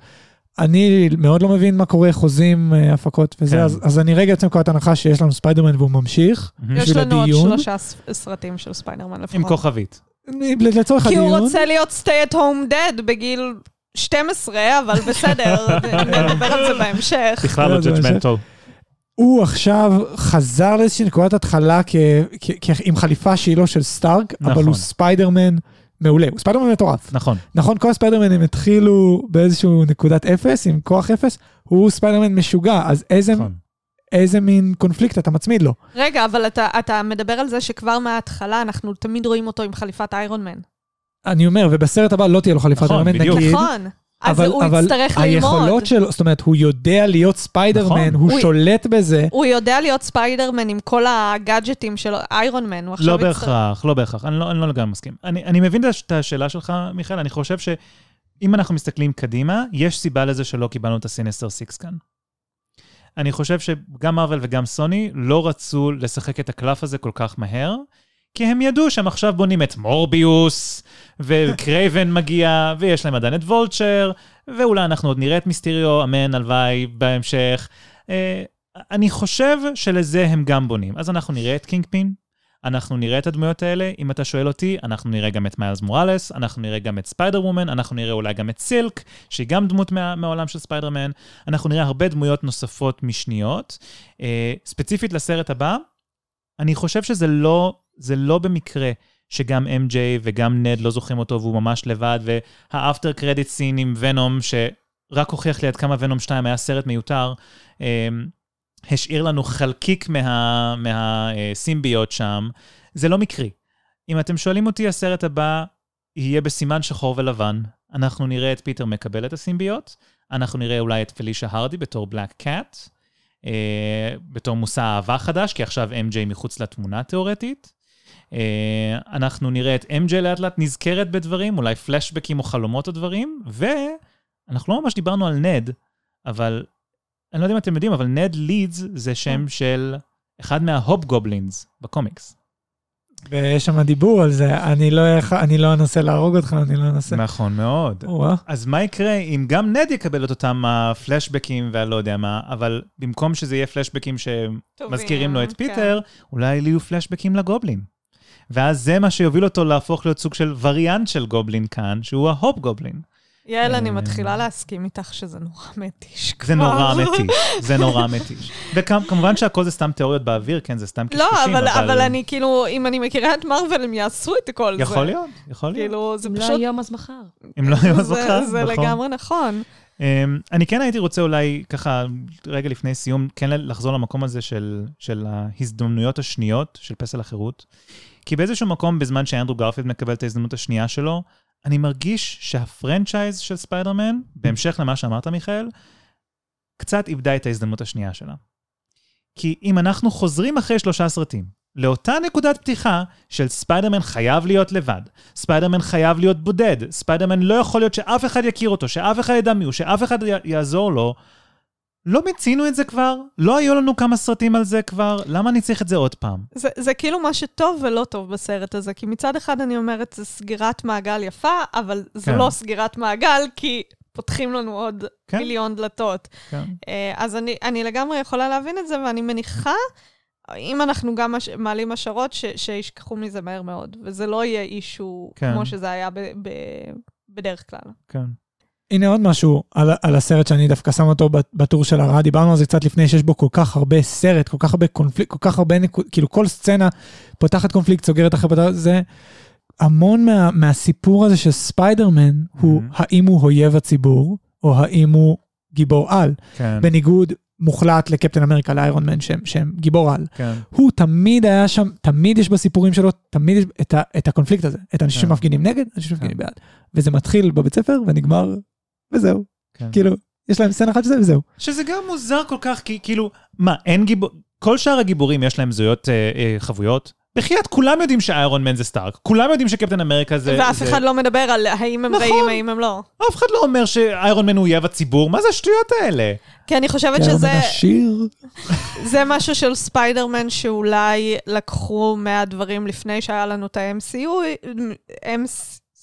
אני מאוד לא מבין מה קורה, חוזים, אה, הפקות וזה, כן. אז, אז אני רגע יוצא מנקודת הנחה שיש לנו ספיידרמן והוא ממשיך. מהמם. יש לנו עוד הדיון. שלושה ס- סרטים של ספיידרמן לפחות. עם כוכבית. לצורך כי הדיון, הוא רוצה להיות stay at home dad בגיל 12, אבל בסדר, נדבר על זה בהמשך. בכלל לא judgmental. הוא עכשיו חזר לאיזושהי נקודת התחלה כ, כ, כ, עם חליפה שהיא לא של סטארק, אבל נכון. הוא ספיידרמן מעולה, הוא ספיידרמן מטורף. נכון. נכון, כל הספיידרמנים התחילו באיזשהו נקודת אפס, עם כוח אפס, הוא ספיידרמן משוגע, אז איזה, נכון. איזה מין קונפליקט אתה מצמיד לו? רגע, אבל אתה, אתה מדבר על זה שכבר מההתחלה אנחנו תמיד רואים אותו עם חליפת איירון מן. אני אומר, ובסרט הבא לא תהיה לו חליפת נכון, איירון מן, בדיוק. נגיד. נכון. אז אבל, הוא אבל יצטרך ללמוד. היכולות שלו, זאת אומרת, הוא יודע להיות ספיידרמן, נכון. הוא הוא- שולט בזה. הוא יודע להיות ספיידרמן עם כל הגאדג'טים של איירון מן. הוא עכשיו לא יצטרך- בהכרח, לא בהכרח, אני לא, אני לא לגמרי מסכים. אני, אני מבין את השאלה שלך, מיכאל, אני חושב שאם אנחנו מסתכלים קדימה, יש סיבה לזה שלא קיבלנו את הסינסטר סיקס כאן. אני חושב שגם מארוול וגם סוני לא רצו לשחק את הקלף הזה כל כך מהר, כי הם ידעו שהם עכשיו בונים את מורביוס, וקרייבן מגיע, ויש להם עדיין את וולצ'ר, ואולי אנחנו עוד נראה את מיסטיריו, אמן, הלוואי, בהמשך. אה, אני חושב שלזה הם גם בונים. אז אנחנו נראה את קינג פין, אנחנו נראה את הדמויות האלה, אם אתה שואל אותי, אנחנו נראה גם את מיילס מוראלס, אנחנו נראה גם את ספיידר וומן, אנחנו נראה אולי גם את סילק, שהיא גם דמות מה, מהעולם של ספיידרמן, אנחנו נראה הרבה דמויות נוספות משניות. אה, ספציפית לסרט הבא, אני חושב שזה לא, זה לא במקרה שגם MJ וגם נד לא זוכרים אותו והוא ממש לבד, והאפטר קרדיט סין עם ונום, שרק הוכיח לי עד כמה ונום 2 היה סרט מיותר, אה, השאיר לנו חלקיק מה, מהסימביות שם, זה לא מקרי. אם אתם שואלים אותי, הסרט הבא יהיה בסימן שחור ולבן. אנחנו נראה את פיטר מקבל את הסימביוט, אנחנו נראה אולי את פלישיה הרדי בתור בלק קאט, אה, בתור מושא אהבה חדש, כי עכשיו MJ מחוץ לתמונה תיאורטית. אה, אנחנו נראה את MJ לאט לאט נזכרת בדברים, אולי פלשבקים או חלומות או דברים, ואנחנו לא ממש דיברנו על נד, אבל אני לא יודע אם אתם יודעים, אבל נד לידס זה שם של אחד מההופ גובלינס בקומיקס. ויש שם דיבור על זה, אני לא, אני לא אנסה להרוג אותך, אני לא אנסה. נכון מאוד. או-אה. אז מה יקרה אם גם נד יקבל את אותם הפלשבקים והלא יודע מה, אבל במקום שזה יהיה פלשבקים שמזכירים לו את כן. פיטר, אולי יהיו פלשבקים לגובלין. ואז זה מה שיוביל אותו להפוך להיות סוג של וריאנט של גובלין כאן, שהוא ההופ גובלין. יעל, אני אה, מתחילה להסכים איתך שזה נורא מתיש כבר. זה נורא מתיש, זה נורא מתיש. וכמובן שהכל זה סתם תיאוריות באוויר, כן, זה סתם לא, קשקושים, אבל, אבל אני כאילו, אם אני מכירה את מארוול, הם יעשו את כל זה. יכול להיות, יכול להיות. כאילו, זה אם לא פשוט... היום, אז מחר. אם לא היו אז זה- מחר, זה נכון. לגמרי נכון. Um, אני כן הייתי רוצה אולי, ככה, רגע לפני סיום, כן לחזור למקום הזה של, של ההזדמנויות השניות של פסל החירות. כי באיזשהו מקום, בזמן שאנדרו גרפילד מקבל את ההזדמנות השנייה שלו, אני מרגיש שה franchise של ספיידרמן, בהמשך למה שאמרת, מיכאל, קצת איבדה את ההזדמנות השנייה שלה. כי אם אנחנו חוזרים אחרי שלושה סרטים, לאותה נקודת פתיחה של ספיידרמן חייב להיות לבד, ספיידרמן חייב להיות בודד, ספיידרמן לא יכול להיות שאף אחד יכיר אותו, שאף אחד ידע מי הוא, שאף אחד י- יעזור לו. לא מיצינו את זה כבר? לא היו לנו כמה סרטים על זה כבר? למה אני צריך את זה עוד פעם? זה, זה כאילו מה שטוב ולא טוב בסרט הזה, כי מצד אחד אני אומרת, זה סגירת מעגל יפה, אבל זה כן. לא סגירת מעגל, כי פותחים לנו עוד כן. מיליון דלתות. כן. אה, אז אני, אני לגמרי יכולה להבין את זה, ואני מניחה, אם אנחנו גם מש, מעלים השערות, ש, שישכחו מזה מהר מאוד, וזה לא יהיה אישו כן. כמו שזה היה ב, ב, בדרך כלל. כן. הנה עוד משהו על, על הסרט שאני דווקא שם אותו בטור של הרעה, דיברנו על זה קצת לפני, שיש בו כל כך הרבה סרט, כל כך הרבה קונפליקט, כל כך הרבה נקוד, כאילו כל סצנה פותחת קונפליקט, סוגרת אחרי פותחת, זה המון מה, מהסיפור הזה של ספיידרמן, הוא Mhm. האם הוא אויב הציבור, או האם הוא גיבור על, כן. בניגוד מוחלט לקפטן אמריקה, לאיירון מן, שהם, שהם גיבור על. כן. הוא תמיד היה שם, תמיד יש בסיפורים שלו, תמיד יש את, ה, את הקונפליקט הזה, את אנשים כן. שמפגינים נגד, אנשים שמפגינים כן. בעד. וזה מתחיל בבית ספר ונגמר, וזהו. כן. כאילו, יש להם סצנה אחת שזה וזהו. שזה גם מוזר כל כך, כי כאילו, מה, אין גיבור... כל שאר הגיבורים יש להם זהויות אה, אה, חבויות? בחייאת, כולם יודעים שאיירון מן זה סטארק, כולם יודעים שקפטן אמריקה זה... ואף זה... אחד לא מדבר על האם הם נכון. רעים, האם הם לא. אף אחד לא אומר שאיירון מן הוא אויב הציבור, מה זה השטויות האלה? כי אני חושבת כי שזה איירון מן עשיר. זה משהו של ספיידרמן שאולי לקחו מהדברים לפני שהיה לנו את ה-MCU,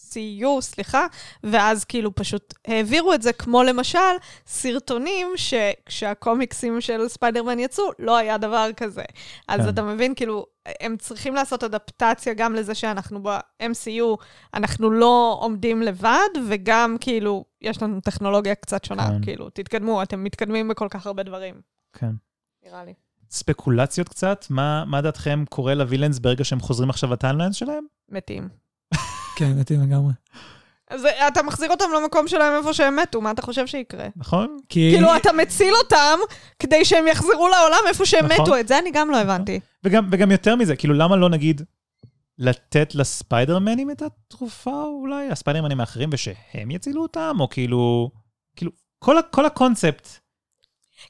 MCU, סליחה, ואז כאילו פשוט העבירו את זה, כמו למשל סרטונים שכשהקומיקסים של ספיידרמן יצאו, לא היה דבר כזה. אז כן. אתה מבין, כאילו, הם צריכים לעשות אדפטציה גם לזה שאנחנו ב-MCU, אנחנו לא עומדים לבד, וגם כאילו, יש לנו טכנולוגיה קצת שונה, כן. כאילו, תתקדמו, אתם מתקדמים בכל כך הרבה דברים, כן. נראה לי. ספקולציות קצת, מה, מה דעתכם קורה ל villains ברגע שהם חוזרים עכשיו ל timelines שלהם? מתים. כן, מתים לגמרי. אז אתה מחזיר אותם למקום שלהם איפה שהם מתו, מה אתה חושב שיקרה? נכון? כי... כאילו, אתה מציל אותם כדי שהם יחזרו לעולם איפה שהם נכון. מתו, את זה אני גם לא הבנתי. וגם, וגם יותר מזה, כאילו, למה לא נגיד לתת לספיידרמנים את התרופה אולי? הספיידרמנים האחרים, ושהם יצילו אותם? או כאילו... כאילו, כל, כל הקונספט,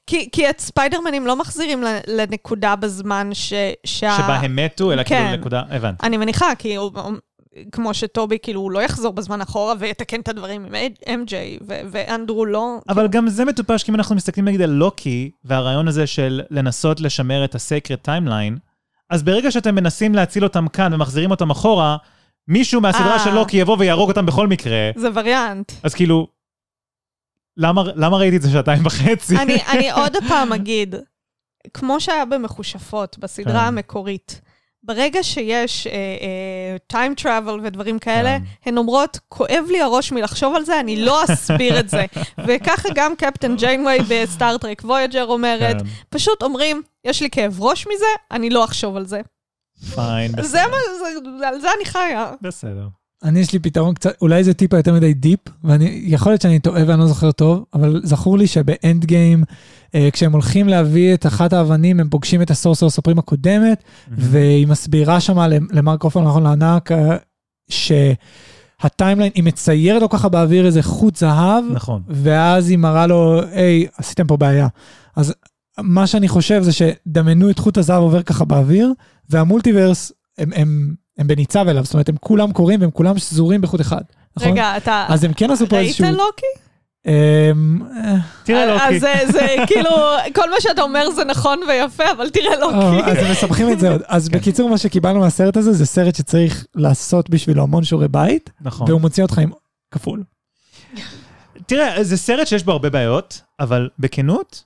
כי, כי את ספיידרמנים לא מחזירים לנקודה בזמן ש... שה... שבה הם מתו, אלא כן. כאילו נקודה... הבנתי. אני מניחה, כי הוא, כמו שטובי, כאילו, הוא לא יחזור בזמן אחורה ויתקן את הדברים עם MJ, ו- ואנדרו לא... אבל גם זה מטופש, כי אם אנחנו מסתכלים נגיד על לוקי, והרעיון הזה של לנסות לשמר את ה-sacred timeline, אז ברגע שאתם מנסים להציל אותם כאן ומחזירים אותם אחורה, מישהו מהסדרה אה. של לוקי יבוא ויהרוג אותם בכל מקרה. זה וריאנט. אז כאילו, למה, למה ראיתי את זה שעתיים וחצי? אני, אני עוד פעם אגיד, כמו שהיה במכושפות, בסדרה כן. המקורית, ברגע שיש time אה, travel ודברים כאלה, כן. הן אומרות, כואב לי הראש מלחשוב על זה, אני לא אסביר את זה. וככה גם קפטן ג'יינווי בסטאר-טרק וויאג'ר אומרת, כן, פשוט אומרים, יש לי כאב ראש מזה, אני לא אחשוב על זה. Fine, זה בסדר. מה, זה, על זה אני חיה. בסדר. אני יש לי פתרון קצת, אולי זה טיפה יותר מדי deep, ואני, יכול להיות שאני טועה ואני לא זוכר טוב, אבל זכור לי שבאנד גיים, אה, כשהם הולכים להביא את אחת האבנים, הם פוגשים את ה Sorcerer Supreme הקודמת, והיא מסבירה שמה למארק ראפלו, נכון, לענק, אה, שהטיימליין, היא מציירת לו ככה באוויר איזה חוט זהב, נכון. ואז היא מראה לו, היי, עשיתם פה בעיה. אז מה שאני חושב זה שדמיינו את חוט הזהב עובר ככה באוויר, והמולטיברס, הם, הם, הם בניצב אליו, זאת אומרת, הם כולם קוראים והם כולם שזורים בחוט אחד. נכון? רגע, אתה... אז הם כן עשו פה ראית איזשהו... לוקי? אמ, אה, תראה אז לוקי. זה, זה כאילו, כל מה שאתה אומר זה נכון ויפה, אבל תראה אה, לוקי. אז הם מסבכים את זה עוד. אז כן. בקיצור, מה שקיבלנו מהסרט הזה, זה סרט שצריך לעשות בשבילו המון שיעורי בית, נכון. והוא מוציא אותך עם כפול. תראה, זה סרט שיש בו הרבה בעיות, אבל בכנות,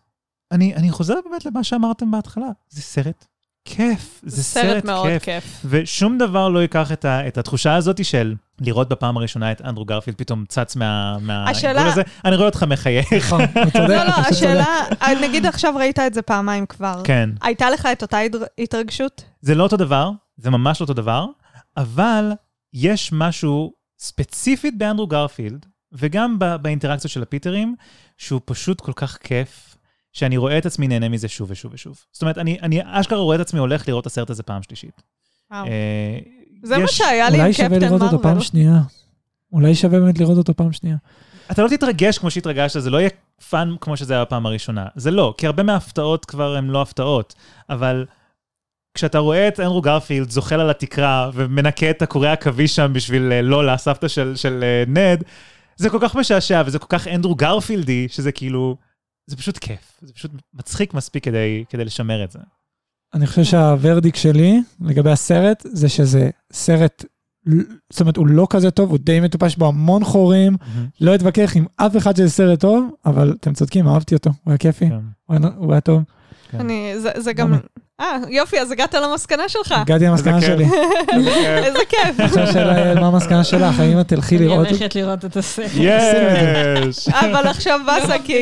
אני, אני חוזר באמת למה שאמרתם בהתחלה. זה סרט כיף. זה סרט, מאוד כיף. כיף. ושום דבר לא ייקח את, ה, את התחושה הזאת של לראות בפעם הראשונה את אנדרו גרפילד פתאום צץ מה, השאלה- הזה. אני רואה אותך מחייך. נכון, צודק, לא, לא, השאלה, צודק. נגיד עכשיו ראית את זה פעמיים כבר. כן. הייתה לך את אותה התרגשות? זה לא אותו דבר, זה ממש לא אותו דבר, אבל יש משהו ספציפית באנדרו גרפילד, וגם ב- באינטראקציות של הפיטרים, שהוא פשוט כל כך כיף, שאני רואה את עצמי נהנה מזה שוב ושוב ושוב. זאת אומרת, אני, אני אשכרה רואה את עצמי הולך לראות את הסרט הזה פעם שלישית. וואו. אה, זה מה יש- שהיה לי עם אולי שווה קפטן לראות אותו פעם מרוויל. שנייה. אולי שווה באמת לראות אותו פעם שנייה. אתה לא תתרגש כמו שהתרגשת, זה לא יהיה fun כמו שזה היה בפעם הראשונה. זה לא, כי הרבה מההפתעות כבר הן לא הפתעות, אבל כשאתה רואה את אנדרו גרפילד זוחל על התקרה ומנקה את הקורי העכביש שם בשביל אה, לולה, סבתא של, של אה, נד, זה כל כך משעשע וזה כל כך אנדרו גרפילדי, שזה כאילו, זה פשוט כיף. זה פשוט מצחיק מספיק כדי, כדי לשמר את זה. אני חושב שה verdict שלי לגבי הסרט, זה שזה סרט, זאת אומרת, הוא לא כזה טוב, הוא די מטופש בו המון חורים, לא אתווכח עם אף אחד שזה סרט טוב, אבל אתם צודקים, אהבתי אותו, הוא היה כיפי, כן. הוא היה- הוא היה טוב. כן. אני, זה, זה גם... אה, יופי, אז הגעת למסקנה שלך. הגעתי למסקנה שלי. איזה כיף. עכשיו השאלה היא, מה המסקנה שלך? האם את תלכי אני לראות? הולכת לראות את הסרט. יש! אבל עכשיו באסה, כי,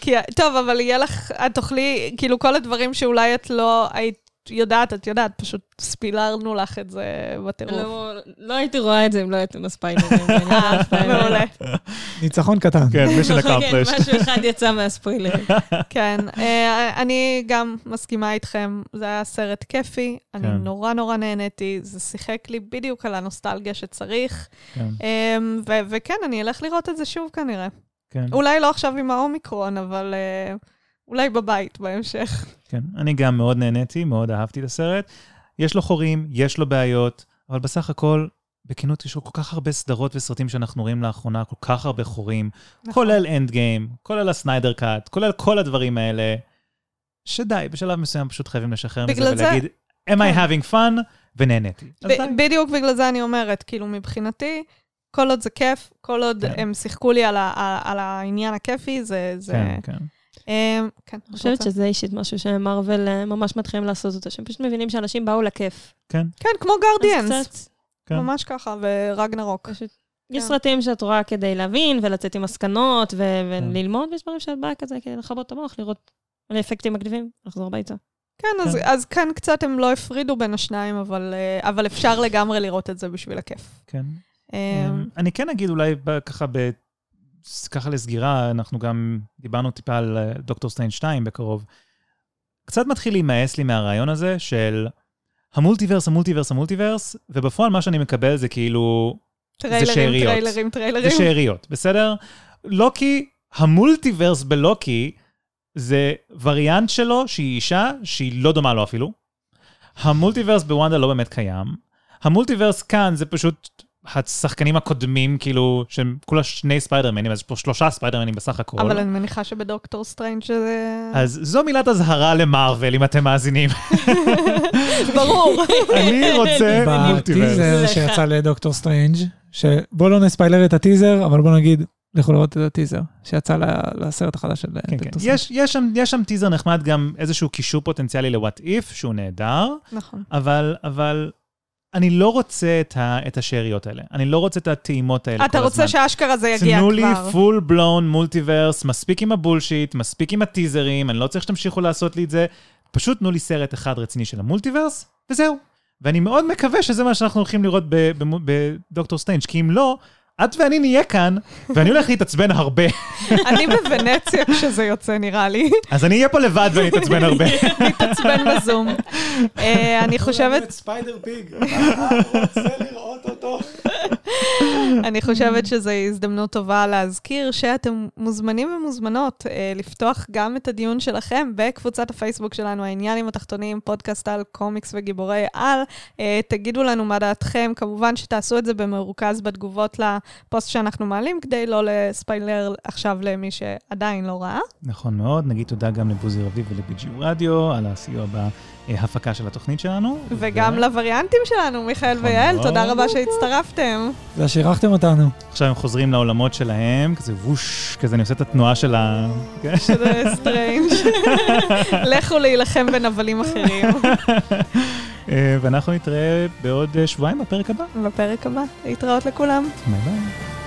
כי... טוב, אבל יהיה לך... את תוכלי... כאילו, כל הדברים שאולי את לא היית יודעת, את יודעת, פשוט ספילרנו לך את זה בטירוף. לא- לא הייתי רואה את זה אם לא הייתם הספיילרים. מעולה. ניצחון קטן. כן, מישן כן, אקמפלשט. משהו אחד יצא מהספוילרים. כן, אה, אני גם מסכימה איתכם, זה היה סרט כיפי, אני כן. נורא נורא נהניתי, זה שיחק לי בדיוק על הנוסטלגיה שצריך, כן, ו- וכן, אני אלך לראות את זה שוב כנראה. כן. אולי לא עכשיו עם האומיקרון, אבל אה, אולי בבית בהמשך. כן, אני גם מאוד נהניתי, מאוד אהבתי את הסרט. יש לו חורים, יש לו בעיות, אבל בסך הכל, בכנות, יש לו כל כך הרבה סדרות וסרטים שאנחנו רואים לאחרונה, כל כך הרבה חורים, נכון. כולל אנד גיים, כולל הסניידר קאט, כולל כל הדברים האלה, שדי, בשלב מסוים פשוט חייבים לשחרר מזה ולהגיד, am I כן. having fun? ונהניתי. בדיוק בגלל זה אני אומרת, כאילו, מבחינתי, כל עוד זה כיף, כל עוד כן. הם שיחקו לי על ה- על- על העניין הכיפי, זה... זה- כן, כן. אה, כן, אני חושבת שזה אישית משהו שמרוויל אה, ממש מתחילים לעשות אותו, שהם פשוט מבינים שאנשים באו לכיף. כן, כן, כמו אז גרדיאנס, קצת, כן. ממש ככה, ורגנרוק. פשוט, כן. יש סרטים שאת רואה כדי להבין ולצאת עם מסקנות ו- כן. וללמוד, ויש דברים שאת באה כזה כדי לכבות את המוח, לראות על אפקטים מגניבים, לחזור הביתה. כן, אז, כן. אז כאן קצת הם לא הפרידו בין השניים, אבל, אה, אבל אפשר לגמרי לראות את זה בשביל הכיף. כן. אה, אני כן אגיד אולי ככה ב... ככה לסגירה, אנחנו גם דיברנו טיפה על אה, דוקטור סטריינג' 2 בקרוב. קצת מתחיל להימאס לי מהרעיון הזה של המולטיברס, המולטיברס, המולטיברס, ובפועל מה שאני מקבל זה כאילו, טריילרים, שאריות. טריילרים, זה טריילרים. שאריות, בסדר? לוקי, המולטיברס בלוקי, זה וריאנט שלו שהיא אישה, שהיא לא דומה לו אפילו. המולטיברס בוונדה לא באמת קיים. המולטיברס כאן זה פשוט השחקנים הקודמים, כאילו, שהם כולה שני ספיידרמנים, אז יש פה שלושה ספיידרמנים בסך הכל. אבל אני מניחה שבדוקטור סטריינג' זה... אז זו מילת אזהרה למארוול, אם אתם מאזינים. ברור. אני רוצה מולטיברס. בטיזר. שיצא לדוקטור סטרנג', שבוא לא נספיילר את הטיזר, אבל בוא נגיד, לכו לראות את הטיזר, שיצא לסרט החדש של כן, כן. דוקטור סטרנג'. יש, יש, שם, יש שם טיזר נחמד, גם איזשהו קישור פוטנציאלי ל-what if, שהוא נהדר, נכון. אבל, אבל אני לא רוצה את, ה, את השאריות האלה. אני לא רוצה את הטעימות האלה כל אתה הזמן. רוצה שאשכרה זה יגיע תנו לי כבר. Full blown multiverse, מספיק עם ה bullshit, מספיק עם הטיזרים, אני לא צריך שתמשיכו לעשות לי את זה. פשוט תנו לי סרט אחד רציני של המולטיברס, וזהו. ואני מאוד מקווה שזה מה שאנחנו הולכים לראות בדוקטור סטריינג', כי אם לא, את ואני נהיה כאן, ואני הולך להתעצבן הרבה. אני בוונציה כשזה יוצא, נראה לי. אז אני אהיה פה לבד ואני אתעצבן הרבה. מתעצבן בזום. אה, אני חושבת... ספיידר פיג, רוצה לראות אותו. אני חושבת שזו הזדמנות טובה להזכיר שאתם מוזמנים ומוזמנות אה, לפתוח גם את הדיון שלכם בקבוצת הפייסבוק שלנו, העניינים התחתונים, פודקאסט על קומיקס וגיבורי על. אה, תגידו לנו מה דעתכם, כמובן שתעשו את זה במרוכז בתגובות לפוסט שאנחנו מעלים, כדי לא לספיילר עכשיו למי שעדיין לא ראה. נכון מאוד, נגיד תודה גם לבוזי רביב ולביג'י רדיו על הסיוע בהפקה של התוכנית שלנו. וגם ו- לווריאנטים שלנו, מיכאל נכון ויעל, מאוד. תודה רבה שהצטרפתם. זה שאירחתם אותנו. עכשיו הם חוזרים לעולמות שלהם, כזה whoosh, כזה אני עושה את התנועה של ה... שזה סטריינג'. לכו להילחם בנבלים אחרים. אה, ואנחנו נתראה בעוד אה, שבועיים בפרק הבא. בפרק הבא, להתראות לכולם. ביי ביי.